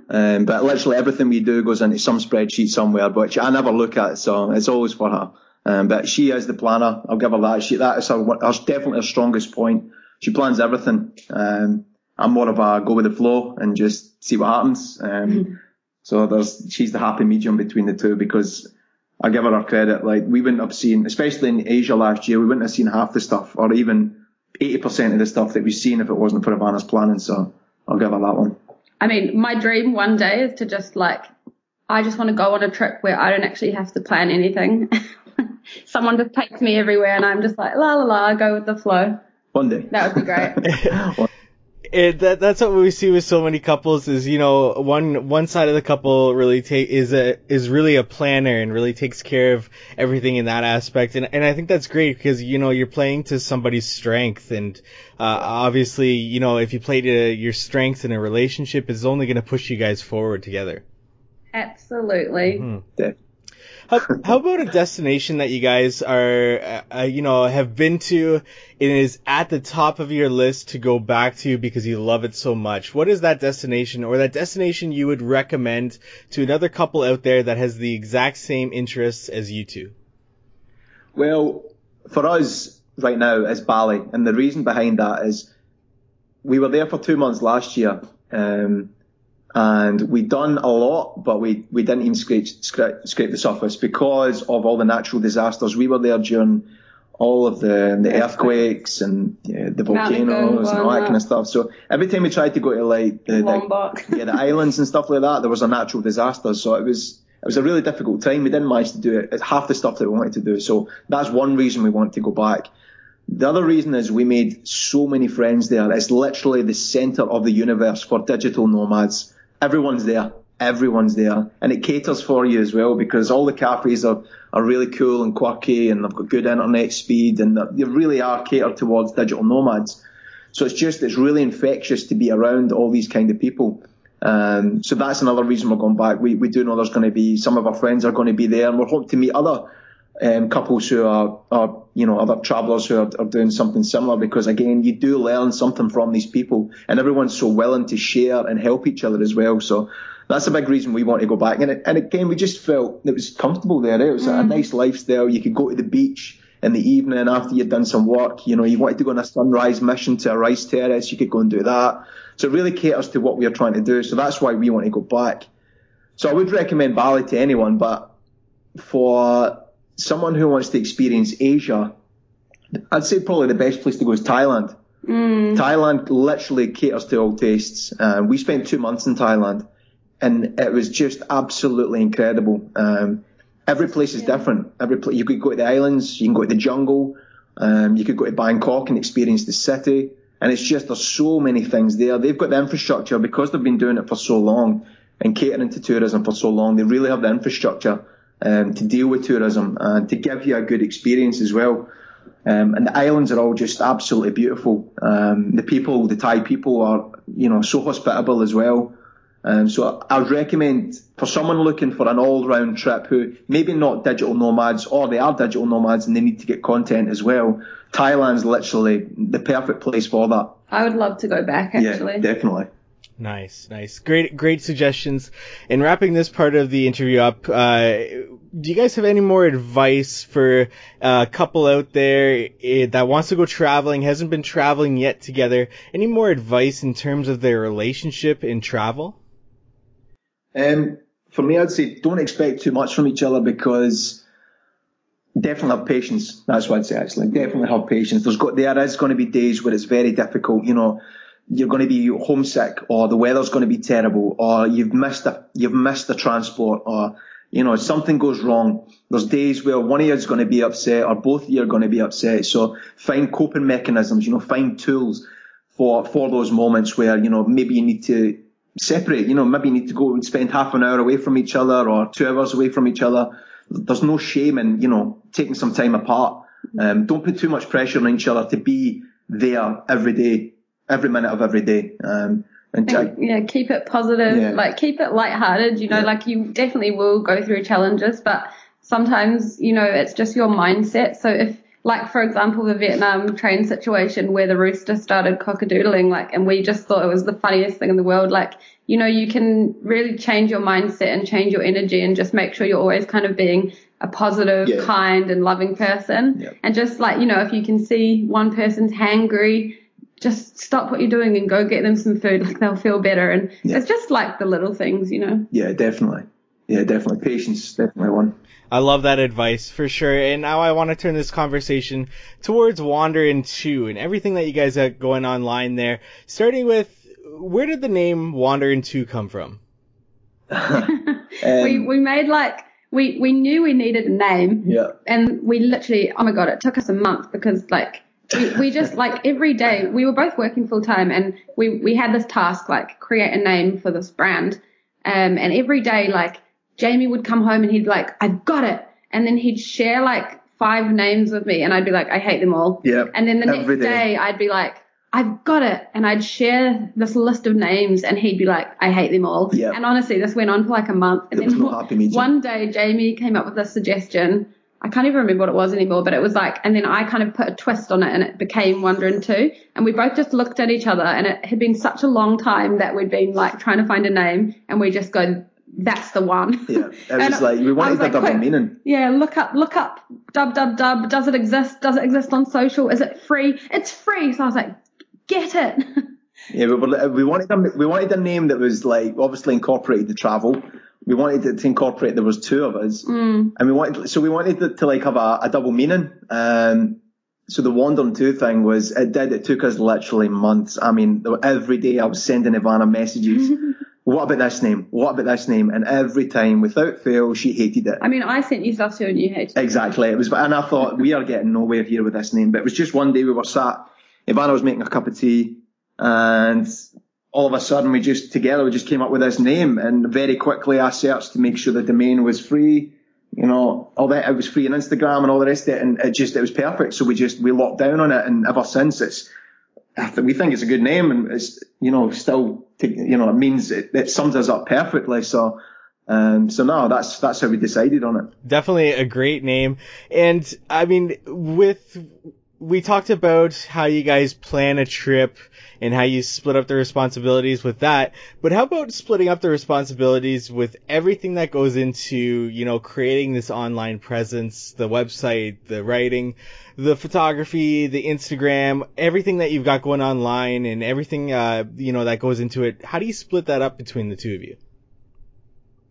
um, but literally everything we do goes into some spreadsheet somewhere, which I never look at, so it's always for her. Um, but she is the planner. I'll give her that. She that is her, her definitely her strongest point. She plans everything. Um, I'm more of a go with the flow and just see what happens. Um, mm-hmm. So there's she's the happy medium between the two because I give her her credit. Like we wouldn't have seen, especially in Asia last year, we wouldn't have seen half the stuff or even 80% of the stuff that we've seen if it wasn't for Ivana's planning. So I'll give her that one. I mean, my dream one day is to just like, I just want to go on a trip where I don't actually have to plan anything. Someone just takes me everywhere and I'm just like, la la la, go with the flow. One day. That would be great. it, that that's what we see with so many couples is you know one one side of the couple really take is a is really a planner and really takes care of everything in that aspect and and I think that's great because you know you're playing to somebody's strength and uh, obviously you know if you play to your strengths in a relationship it's only going to push you guys forward together. Absolutely. Mm-hmm. How, how, about a destination that you guys are, uh, you know, have been to and is at the top of your list to go back to because you love it so much? What is that destination or that destination you would recommend to another couple out there that has the exact same interests as you two? Well, for us right now is Bali, and the reason behind that is we were there for two months last year. Um, and we'd done a lot, but we, we didn't even scrape, scrape, scrape the surface because of all the natural disasters. We were there during all of the, the earthquakes and yeah, the volcanoes and all that kind of stuff. So every time we tried to go to like the, the, yeah, the islands and stuff like that, there was a natural disaster. So it was, it was a really difficult time. We didn't manage to do it. It's half the stuff that we wanted to do. So that's one reason we want to go back. The other reason is we made so many friends there. It's literally the center of the universe for digital nomads everyone's there. Everyone's there. And it caters for you as well because all the cafes are, are really cool and quirky and they've got good internet speed and they really are catered towards digital nomads. So it's just, it's really infectious to be around all these kind of people. Um, so that's another reason we're going back. We, we do know there's going to be, some of our friends are going to be there and we're hoping to meet other um, couples who are, are, you know, other travellers who are, are, doing something similar because again, you do learn something from these people and everyone's so willing to share and help each other as well. So that's a big reason we want to go back. And, it, and again, we just felt it was comfortable there. It was mm. a nice lifestyle. You could go to the beach in the evening after you'd done some work. You know, you wanted to go on a sunrise mission to a rice terrace. You could go and do that. So it really caters to what we are trying to do. So that's why we want to go back. So I would recommend Bali to anyone, but for someone who wants to experience Asia, I'd say probably the best place to go is Thailand. Mm. Thailand literally caters to all tastes. Uh, we spent two months in Thailand, and it was just absolutely incredible. Um, every place is yeah. different. Every place, you could go to the islands, you can go to the jungle, um, you could go to Bangkok and experience the city. And it's just there's so many things there. They've got the infrastructure because they've been doing it for so long and catering to tourism for so long. They really have the infrastructure um, to deal with tourism and to give you a good experience as well. Um, and the islands are all just absolutely beautiful. Um, the people, the Thai people are, you know, so hospitable as well. Um, so I would recommend for someone looking for an all-round trip who maybe not digital nomads or they are digital nomads and they need to get content as well. Thailand's literally the perfect place for that. I would love to go back actually. Yeah, definitely. Nice, nice, great, great suggestions. In wrapping this part of the interview up, uh, do you guys have any more advice for a couple out there eh, that wants to go traveling, hasn't been traveling yet together? Any more advice in terms of their relationship in travel? Um, for me, I'd say don't expect too much from each other because definitely have patience. That's what I'd say actually. Definitely have patience. There's got there is going to be days where it's very difficult. You know you're going to be homesick or the weather's going to be terrible or you've missed a, you've missed the transport or, you know, something goes wrong. There's days where one of you is going to be upset or both of you are going to be upset. So find coping mechanisms, you know, find tools for, for those moments where, you know, maybe you need to separate, you know, maybe you need to go and spend half an hour away from each other or two hours away from each other. There's no shame in, you know, taking some time apart. Um, don't put too much pressure on each other to be there every day every minute of every day. Um, and, and yeah, keep it positive, yeah. like keep it lighthearted. You know, yeah. like you definitely will go through challenges, but sometimes you know it's just your mindset. So if like for example the Vietnam train situation where the rooster started cockadoodling like and we just thought it was the funniest thing in the world like you know you can really change your mindset and change your energy and just make sure you're always kind of being a positive yeah. kind and loving person and just like you know if you can see one person's hangry just stop what you're doing and go get them some food. Like they'll feel better. And yeah. it's just like the little things, you know? Yeah, definitely. Yeah, definitely. Patience, definitely one. I love that advice for sure. And now I want to turn this conversation towards Wandering 2 and everything that you guys have going online there. Starting with, where did the name Wandering 2 come from? um, we, we made like, we, we knew we needed a name. Yeah. And we literally, oh my God, it took us a month because like, we, we just like every day we were both working full time and we, we had this task like create a name for this brand. Um, and every day like Jamie would come home and he'd be like, I've got it. And then he'd share like five names with me and I'd be like, I hate them all. Yeah. And then the next day. day I'd be like, I've got it. And I'd share this list of names and he'd be like, I hate them all. Yeah. And honestly, this went on for like a month. And there then one day Jamie came up with a suggestion. I can't even remember what it was anymore, but it was like, and then I kind of put a twist on it and it became Wandering 2. And we both just looked at each other and it had been such a long time that we'd been like trying to find a name and we just go, that's the one. Yeah, it was like we wanted the double meaning. Yeah, look up, look up, dub, dub, dub. Does it exist? Does it exist on social? Is it free? It's free. So I was like, get it. Yeah, we, we wanted a, we wanted a name that was like obviously incorporated the travel. We wanted it to incorporate there was two of us, mm. and we wanted so we wanted it to like have a, a double meaning. Um, so the Wandering Two thing was it did it took us literally months. I mean, every day I was sending Ivana messages. what about this name? What about this name? And every time, without fail, she hated it. I mean, I sent you stuff too and you hated it. Exactly. It was, and I thought, we are getting nowhere here with this name. But it was just one day we were sat, Ivana was making a cup of tea, and all of a sudden we just, together, we just came up with this name. And very quickly I searched to make sure the domain was free. You know, all that, it was free on Instagram and all the rest of it. And it just, it was perfect. So we just, we locked down on it. And ever since it's, we think it's a good name and it's, you know, still, you know, it means it, it sums us up perfectly. So, um, so no, that's, that's how we decided on it. Definitely a great name. And I mean, with, we talked about how you guys plan a trip and how you split up the responsibilities with that. But how about splitting up the responsibilities with everything that goes into, you know, creating this online presence, the website, the writing, the photography, the Instagram, everything that you've got going online and everything, uh, you know, that goes into it. How do you split that up between the two of you?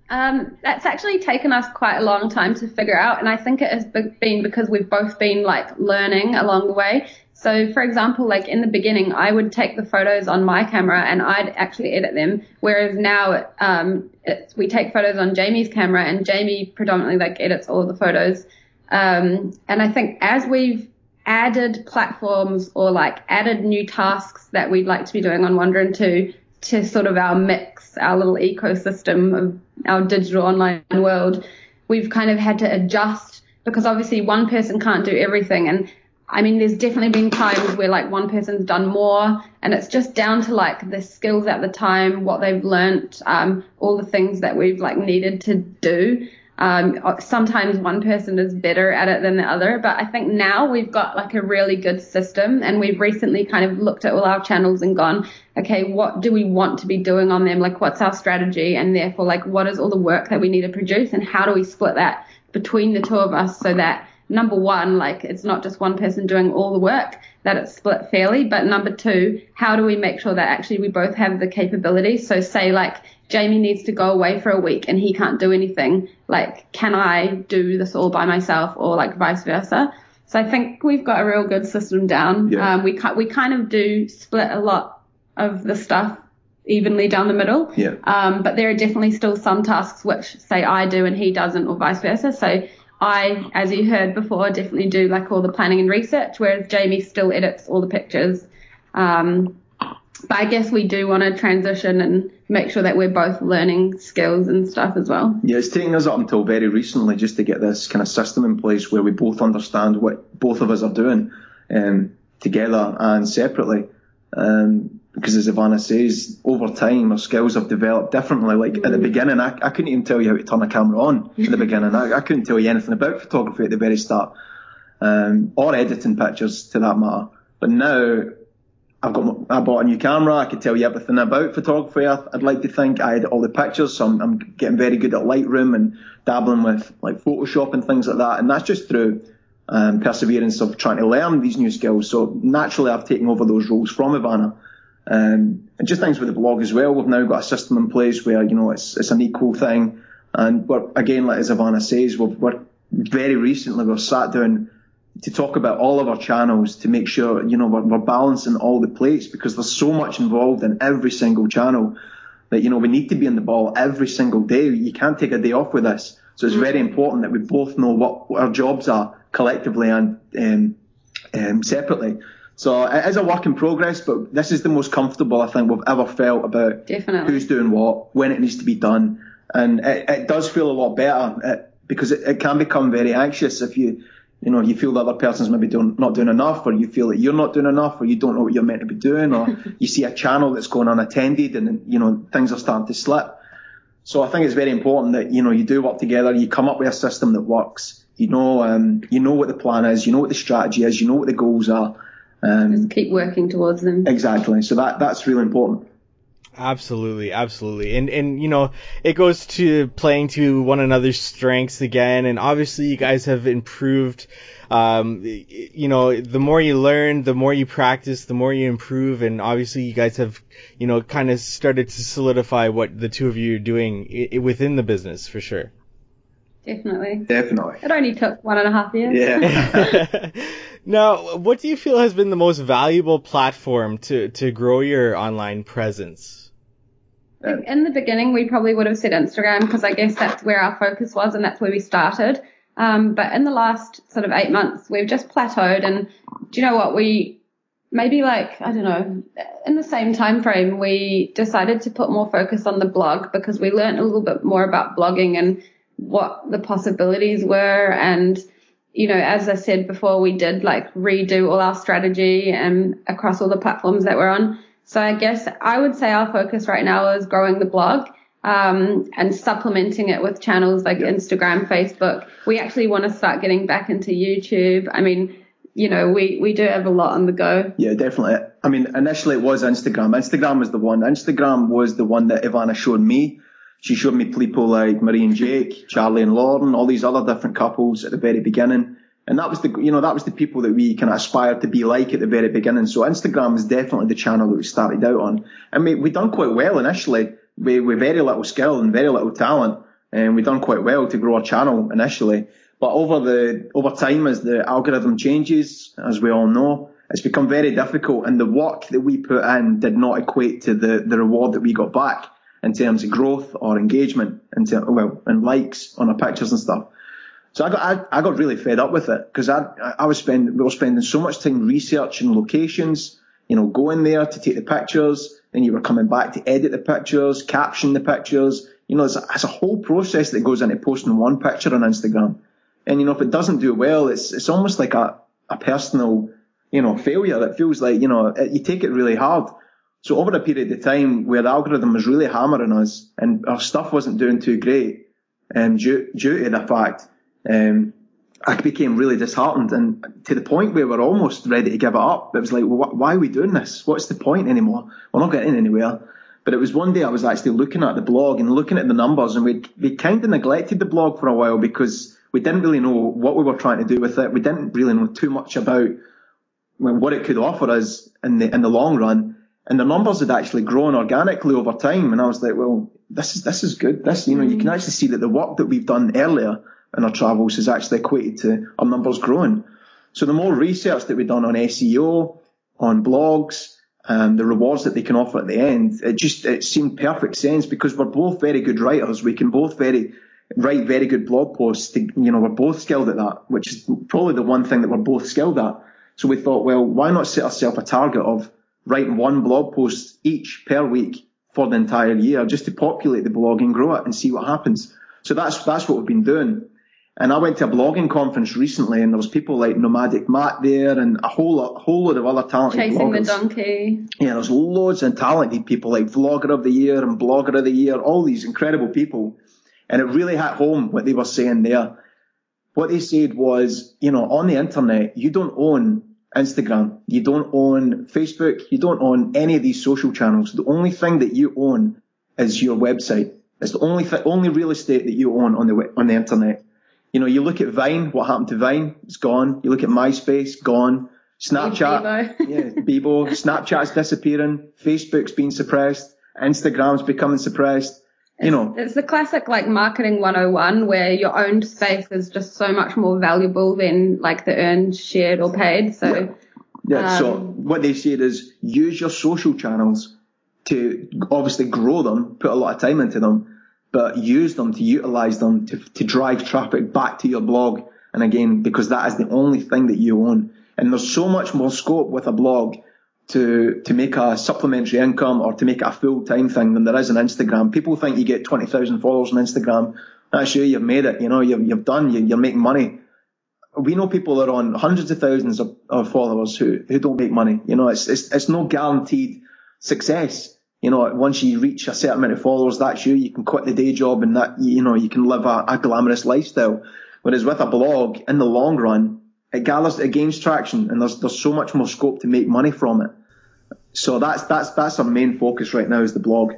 Um, that's actually taken us quite a long time to figure out, and I think it has been because we've both been like learning along the way. So, for example, like in the beginning, I would take the photos on my camera and I'd actually edit them, whereas now um, we take photos on Jamie's camera and Jamie predominantly like edits all of the photos. Um, and I think as we've added platforms or like added new tasks that we'd like to be doing on Wandering 2 to sort of our mix, our little ecosystem of our digital online world, we've kind of had to adjust because obviously one person can't do everything. And I mean, there's definitely been times where like one person's done more and it's just down to like the skills at the time, what they've learnt, um, all the things that we've like needed to do. Um, sometimes one person is better at it than the other, but I think now we've got like a really good system and we've recently kind of looked at all our channels and gone, okay, what do we want to be doing on them? Like what's our strategy? And therefore like what is all the work that we need to produce and how do we split that between the two of us so that number one, like it's not just one person doing all the work, that it's split fairly, but number two, how do we make sure that actually we both have the capability? So say like Jamie needs to go away for a week and he can't do anything. Like, can I do this all by myself or like vice versa? So I think we've got a real good system down. Yeah. Um, we we kind of do split a lot of the stuff evenly down the middle. Yeah. Um, but there are definitely still some tasks which say I do and he doesn't or vice versa. So I, as you heard before, definitely do like all the planning and research, whereas Jamie still edits all the pictures. Um, but I guess we do want to transition and make sure that we're both learning skills and stuff as well. Yeah, it's taken us up until very recently just to get this kind of system in place where we both understand what both of us are doing um, together and separately. Um, because as Ivana says, over time our skills have developed differently. Like mm. at the mm. beginning, I, I couldn't even tell you how to turn a camera on in the beginning. I, I couldn't tell you anything about photography at the very start, um, or editing pictures to that matter. But now I've got, I bought a new camera. I could tell you everything about photography. I'd like to think I had all the pictures, so I'm, I'm, getting very good at Lightroom and dabbling with like Photoshop and things like that. And that's just through um, perseverance of trying to learn these new skills. So naturally, I've taken over those roles from Ivana. Um, and just things with the blog as well. We've now got a system in place where you know it's it's an equal thing. And but again, like as Ivana says, we're, we're very recently we've sat down to talk about all of our channels to make sure you know we're, we're balancing all the plates because there's so much involved in every single channel that you know we need to be in the ball every single day. You can't take a day off with this. So it's very important that we both know what, what our jobs are collectively and um, um, separately. So it is a work in progress, but this is the most comfortable I think we've ever felt about Definitely. who's doing what, when it needs to be done, and it, it does feel a lot better it, because it, it can become very anxious if you you know, you feel the other person's maybe doing, not doing enough, or you feel that you're not doing enough, or you don't know what you're meant to be doing, or you see a channel that's going unattended and, you know, things are starting to slip. So I think it's very important that, you know, you do work together, you come up with a system that works. You know, um, you know what the plan is, you know what the strategy is, you know what the goals are. Um, Just keep working towards them. exactly. So that, that's really important. Absolutely, absolutely. And and you know, it goes to playing to one another's strengths again and obviously you guys have improved um you know, the more you learn, the more you practice, the more you improve and obviously you guys have, you know, kind of started to solidify what the two of you are doing I- within the business for sure. Definitely. Definitely. It only took one and a half years. Yeah. now, what do you feel has been the most valuable platform to to grow your online presence? In the beginning, we probably would have said Instagram because I guess that's where our focus was and that's where we started. Um, but in the last sort of eight months, we've just plateaued. And do you know what? We maybe like I don't know. In the same time frame, we decided to put more focus on the blog because we learned a little bit more about blogging and what the possibilities were. And you know, as I said before, we did like redo all our strategy and across all the platforms that we're on. So I guess I would say our focus right now is growing the blog um, and supplementing it with channels like Instagram, Facebook. We actually want to start getting back into YouTube. I mean, you know, we, we do have a lot on the go. Yeah, definitely. I mean, initially it was Instagram. Instagram was the one. Instagram was the one that Ivana showed me. She showed me people like Marie and Jake, Charlie and Lauren, all these other different couples at the very beginning. And that was the, you know, that was the people that we kind of aspired to be like at the very beginning. So Instagram is definitely the channel that we started out on. And we, we done quite well initially with, with very little skill and very little talent. And we done quite well to grow our channel initially. But over the, over time as the algorithm changes, as we all know, it's become very difficult and the work that we put in did not equate to the, the reward that we got back in terms of growth or engagement and well, and likes on our pictures and stuff. So I got I, I got really fed up with it because I I was spending we were spending so much time researching locations, you know, going there to take the pictures, then you were coming back to edit the pictures, caption the pictures. You know, it's a, it's a whole process that goes into posting one picture on Instagram. And you know, if it doesn't do well, it's it's almost like a a personal, you know, failure. It feels like you know it, you take it really hard. So over a period of time where the algorithm was really hammering us and our stuff wasn't doing too great, um, due, due to the fact um, I became really disheartened and to the point where we're almost ready to give it up. It was like, well, why are we doing this? What's the point anymore? We're not getting anywhere. But it was one day I was actually looking at the blog and looking at the numbers and we we kind of neglected the blog for a while because we didn't really know what we were trying to do with it. We didn't really know too much about what it could offer us in the in the long run. And the numbers had actually grown organically over time. And I was like, well, this is this is good. This, you know, you can mm. actually see that the work that we've done earlier in our travels has actually equated to our numbers growing. So the more research that we've done on SEO, on blogs, and the rewards that they can offer at the end, it just it seemed perfect sense because we're both very good writers. We can both very write very good blog posts. To, you know, we're both skilled at that, which is probably the one thing that we're both skilled at. So we thought, well, why not set ourselves a target of writing one blog post each per week for the entire year, just to populate the blog and grow it and see what happens. So that's that's what we've been doing. And I went to a blogging conference recently, and there was people like Nomadic Matt there, and a whole lot, whole lot of other talented Chasing the bloggers. donkey. Yeah, there's loads of talented people like Vlogger of the Year and Blogger of the Year, all these incredible people. And it really hit home what they were saying there. What they said was, you know, on the internet, you don't own Instagram, you don't own Facebook, you don't own any of these social channels. The only thing that you own is your website. It's the only th- only real estate that you own on the on the internet. You know, you look at Vine, what happened to Vine? It's gone. You look at MySpace, gone. Snapchat, Bebo. yeah, Bebo. Snapchat's disappearing. Facebook's being suppressed. Instagram's becoming suppressed. You know, It's the classic like marketing 101 where your owned space is just so much more valuable than like the earned, shared or paid. So Yeah, so Um, what they said is use your social channels to obviously grow them, put a lot of time into them, but use them to utilize them to, to drive traffic back to your blog. And again, because that is the only thing that you own. And there's so much more scope with a blog to, to make a supplementary income or to make a full-time thing than there is on Instagram. People think you get 20,000 followers on Instagram. That's you, you've made it, you know, you've, you've done, you, you're making money we know people that are on hundreds of thousands of, of followers who, who don't make money. You know, it's, it's, it's no guaranteed success. You know, once you reach a certain amount of followers, that's you. You can quit the day job and that, you know, you can live a, a glamorous lifestyle. Whereas with a blog, in the long run, it gathers, it gains traction and there's, there's so much more scope to make money from it. So that's, that's, that's our main focus right now is the blog.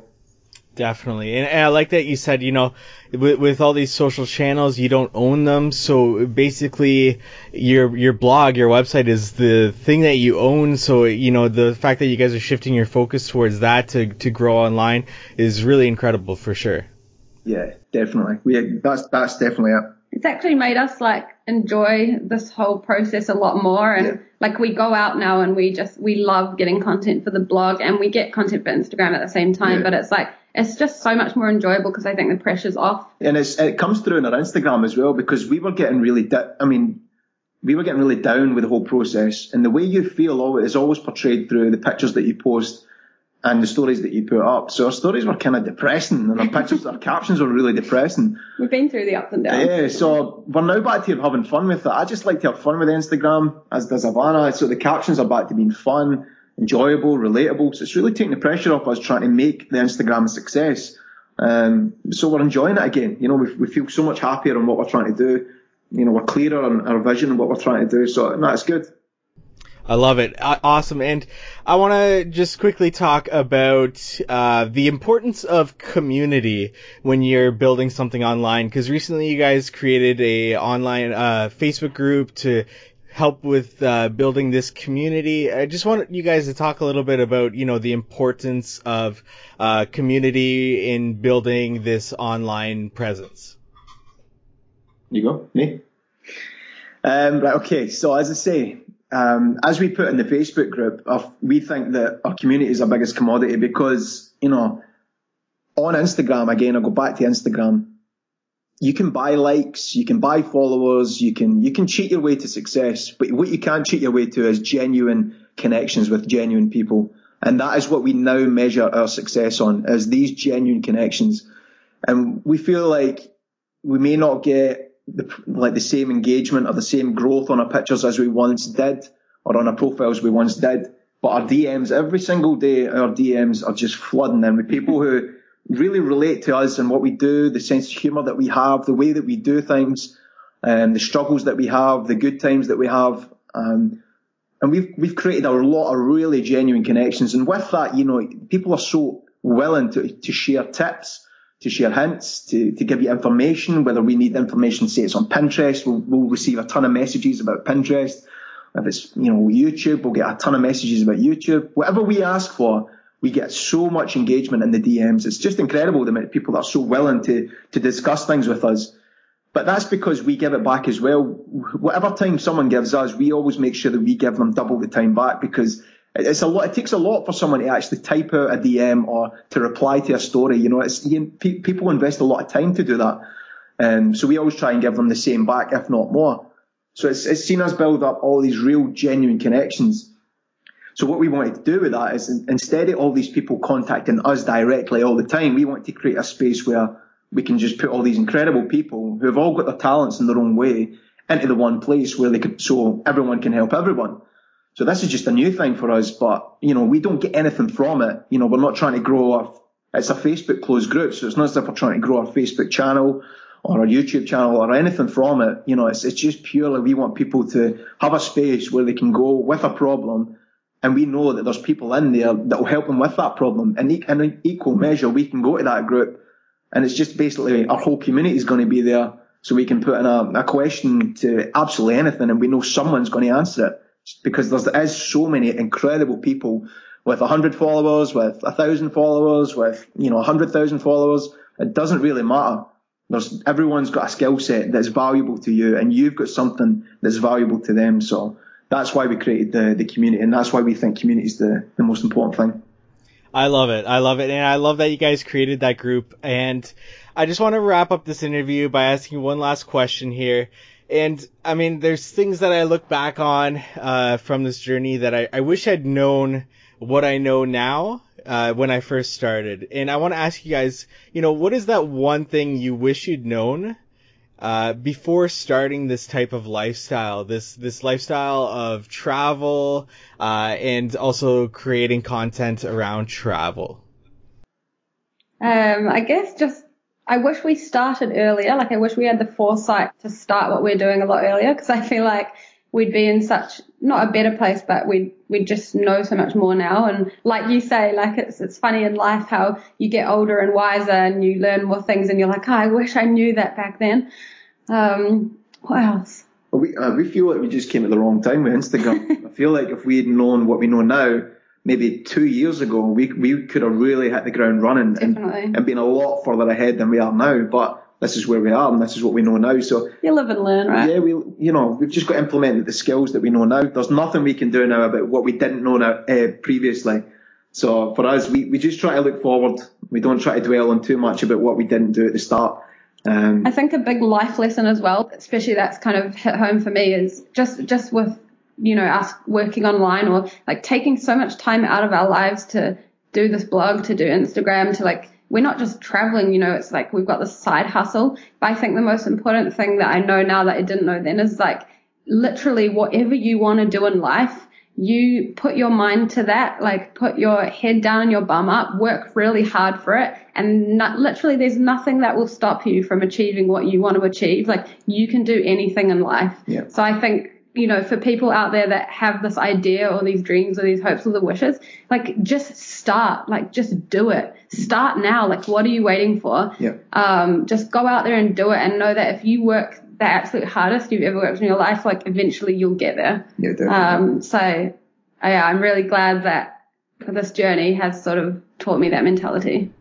Definitely. And, and I like that you said, you know, with, with all these social channels, you don't own them. So basically, your your blog, your website is the thing that you own. So, you know, the fact that you guys are shifting your focus towards that to, to grow online is really incredible for sure. Yeah, definitely. We, that's, that's definitely it. It's actually made us like enjoy this whole process a lot more. And Yeah. like we go out now and we just we love getting content for the blog and we get content for Instagram at the same time. Yeah. but it's like it's just so much more enjoyable because I think the pressure's off. And it's it comes through in our Instagram as well because we were getting really da- I mean we were getting really down with the whole process. And the way you feel is always portrayed through the pictures that you post and the stories that you put up so our stories were kind of depressing and our pictures our captions were really depressing we've been through the ups and downs yeah so we're now back to having fun with it I just like to have fun with Instagram as does Ivana so the captions are back to being fun enjoyable relatable so it's really taking the pressure off us trying to make the Instagram a success um, so we're enjoying it again. You know, we, we feel so much happier on what we're trying to do. You know, we're clearer on our vision and what we're trying to do. So, no, it's good. I love it. Awesome. And I want to just quickly talk about uh, the importance of community when you're building something online. Because recently you guys created a online uh, Facebook group to help with uh, building this community. I just want you guys to talk a little bit about you know the importance of uh, community in building this online presence. You go, me. Um, right, okay. So as I say, um, as we put in the Facebook group, we think that our community is our biggest commodity because, you know, on Instagram, again, I'll go back to Instagram. You can buy likes, you can buy followers, you can, you can cheat your way to success, but what you can't cheat your way to is genuine connections with genuine people. And that is what we now measure our success on, is these genuine connections. And we feel like we may not get the, like the same engagement or the same growth on our pictures as we once did or on our profiles we once did. But our DMs, every single day, our DMs are just flooding in with people who really relate to us and what we do, the sense of humour that we have, the way that we do things, and the struggles that we have, the good times that we have. Um, and we've we've created a lot of really genuine connections. And with that, you know, people are so willing to to share tips, to share hints, to to give you information. Whether we need information, say it's on Pinterest, we'll, we'll receive a ton of messages about Pinterest. If it's you know YouTube, we'll get a ton of messages about YouTube. Whatever we ask for, we get so much engagement in the DMs. It's just incredible the amount of people that are so willing to to discuss things with us. But that's because we give it back as well. Whatever time someone gives us, we always make sure that we give them double the time back because it's a lot. It takes a lot for someone to actually type out a DM or to reply to a story. You know, it's you, pe- people invest a lot of time to do that, and so we always try and give them the same back, if not more. So it's, it's seen us build up all these real, genuine connections. So what we wanted to do with that is instead of all these people contacting us directly all the time, we want to create a space where we can just put all these incredible people who have all got their talents in their own way into the one place where they could, so everyone can help everyone. So this is just a new thing for us, but you know, we don't get anything from it. You know, we're not trying to grow our, it's a Facebook closed group. So it's not as if we're trying to grow our Facebook channel or our YouTube channel or anything from it. You know, it's, it's just purely we want people to have a space where they can go with a problem and we know that there's people in there that will help them with that problem. And in equal measure, we can go to that group and it's just basically our whole community is going to be there. So we can put in a, a question to absolutely anything and we know someone's going to answer it because there's, so many incredible people with a hundred followers, with a thousand followers, with, you know, a hundred thousand followers. It doesn't really matter. There's everyone's got a skill set that's valuable to you, and you've got something that's valuable to them. So that's why we created the the community, and that's why we think community is the the most important thing. I love it. I love it. And I love that you guys created that group. And I just want to wrap up this interview by asking one last question here. And I mean, there's things that I look back on uh, from this journey that I, I wish I'd known what I know now uh, when I first started. And I want to ask you guys, you know, what is that one thing you wish you'd known uh, before starting this type of lifestyle, this this lifestyle of travel uh, and also creating content around travel? Um, I guess just I wish we started earlier. Like I wish we had the foresight to start what we're doing a lot earlier because I feel like we'd be in such not a better place, but we'd we'd just know so much more now. And like you say, like it's it's funny in life how you get older and wiser and you learn more things, and you're like, oh, I wish I knew that back then. Um, what else? Well, we uh, we feel like we just came at the wrong time with Instagram. I feel like if we had known what we know now, maybe two years ago, we we could have really hit the ground running and, and been a lot further ahead than we are now. But this is where we are and this is what we know now. So you live and learn, right? Yeah, we you know we've just got to implement the skills that we know now. There's nothing we can do now about what we didn't know now uh, previously. So for us, we, we just try to look forward. We don't try to dwell on too much about what we didn't do at the start. Um, I think a big life lesson as well, especially that's kind of hit home for me, is just just with you know us working online or like taking so much time out of our lives to do this blog, to do Instagram, to like we're not just traveling, you know, it's like we've got this side hustle. But I think the most important thing that I know now that I didn't know then is like literally whatever you want to do in life, you put your mind to that, like put your head down and your bum up, work really hard for it. And not, literally there's nothing that will stop you from achieving what you want to achieve. Like you can do anything in life. Yeah. So I think you know, for people out there that have this idea or these dreams or these hopes or the wishes, like just start, like just do it. Start now. Like, what are you waiting for? Yeah. Um, just go out there and do it and know that if you work the absolute hardest you've ever worked in your life, like eventually you'll get there. Yeah, definitely. Um, so yeah, I'm really glad that this journey has sort of taught me that mentality.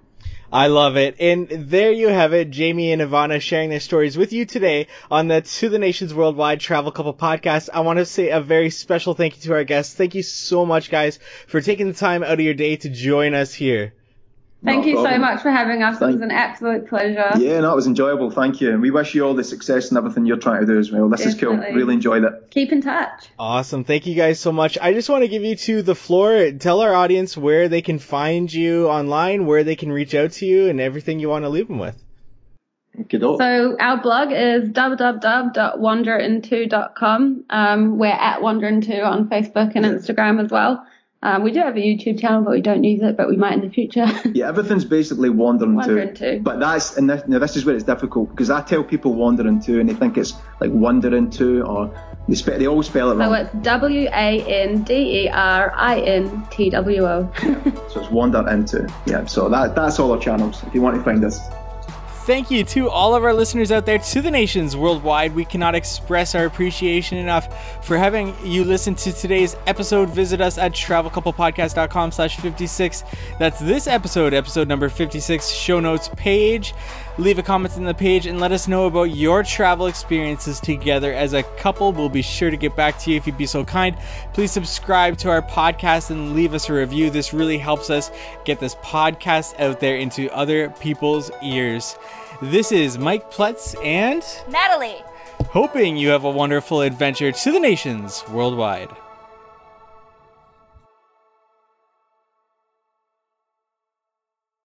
I love it. And there you have it, Jamie and Ivana sharing their stories with you today on the To the Nations Worldwide Travel Couple podcast. I want to say a very special thank you to our guests. Thank you so much, guys, for taking the time out of your day to join us here. Thank no you so much for having us. Thank it was an absolute pleasure. Yeah, no, it was enjoyable. Thank you. And we wish you all the success and everything you're trying to do as well. This Definitely. is cool. Really enjoyed it. Keep in touch. Awesome. Thank you guys so much. I just want to give you to the floor. Tell our audience where they can find you online, where they can reach out to you, and everything you want to leave them with. So our blog is www.wanderinto.com. Um, we're at wanderinto on Facebook and Instagram as well. Um, we do have a YouTube channel, but we don't use it, but we might in the future. yeah, everything's basically wandering, wandering to. But that's and this, now this is where it's difficult because I tell people wandering to, and they think it's like wandering to, or they, spe- they always spell it wrong. So it's W A N D E R I N T W O. So it's wander into. Yeah. So that that's all our channels. If you want to find us thank you to all of our listeners out there, to the nations worldwide. We cannot express our appreciation enough for having you listen to today's episode. Visit us at travelcouplepodcast.com slash 56. That's this episode, episode number 56, show notes page. Leave a comment in the page and let us know about your travel experiences together as a couple. We'll be sure to get back to you if you'd be so kind. Please subscribe to our podcast and leave us a review. This really helps us get this podcast out there into other people's ears. This is Mike Pletz and Natalie. Hoping you have a wonderful adventure to the nations worldwide.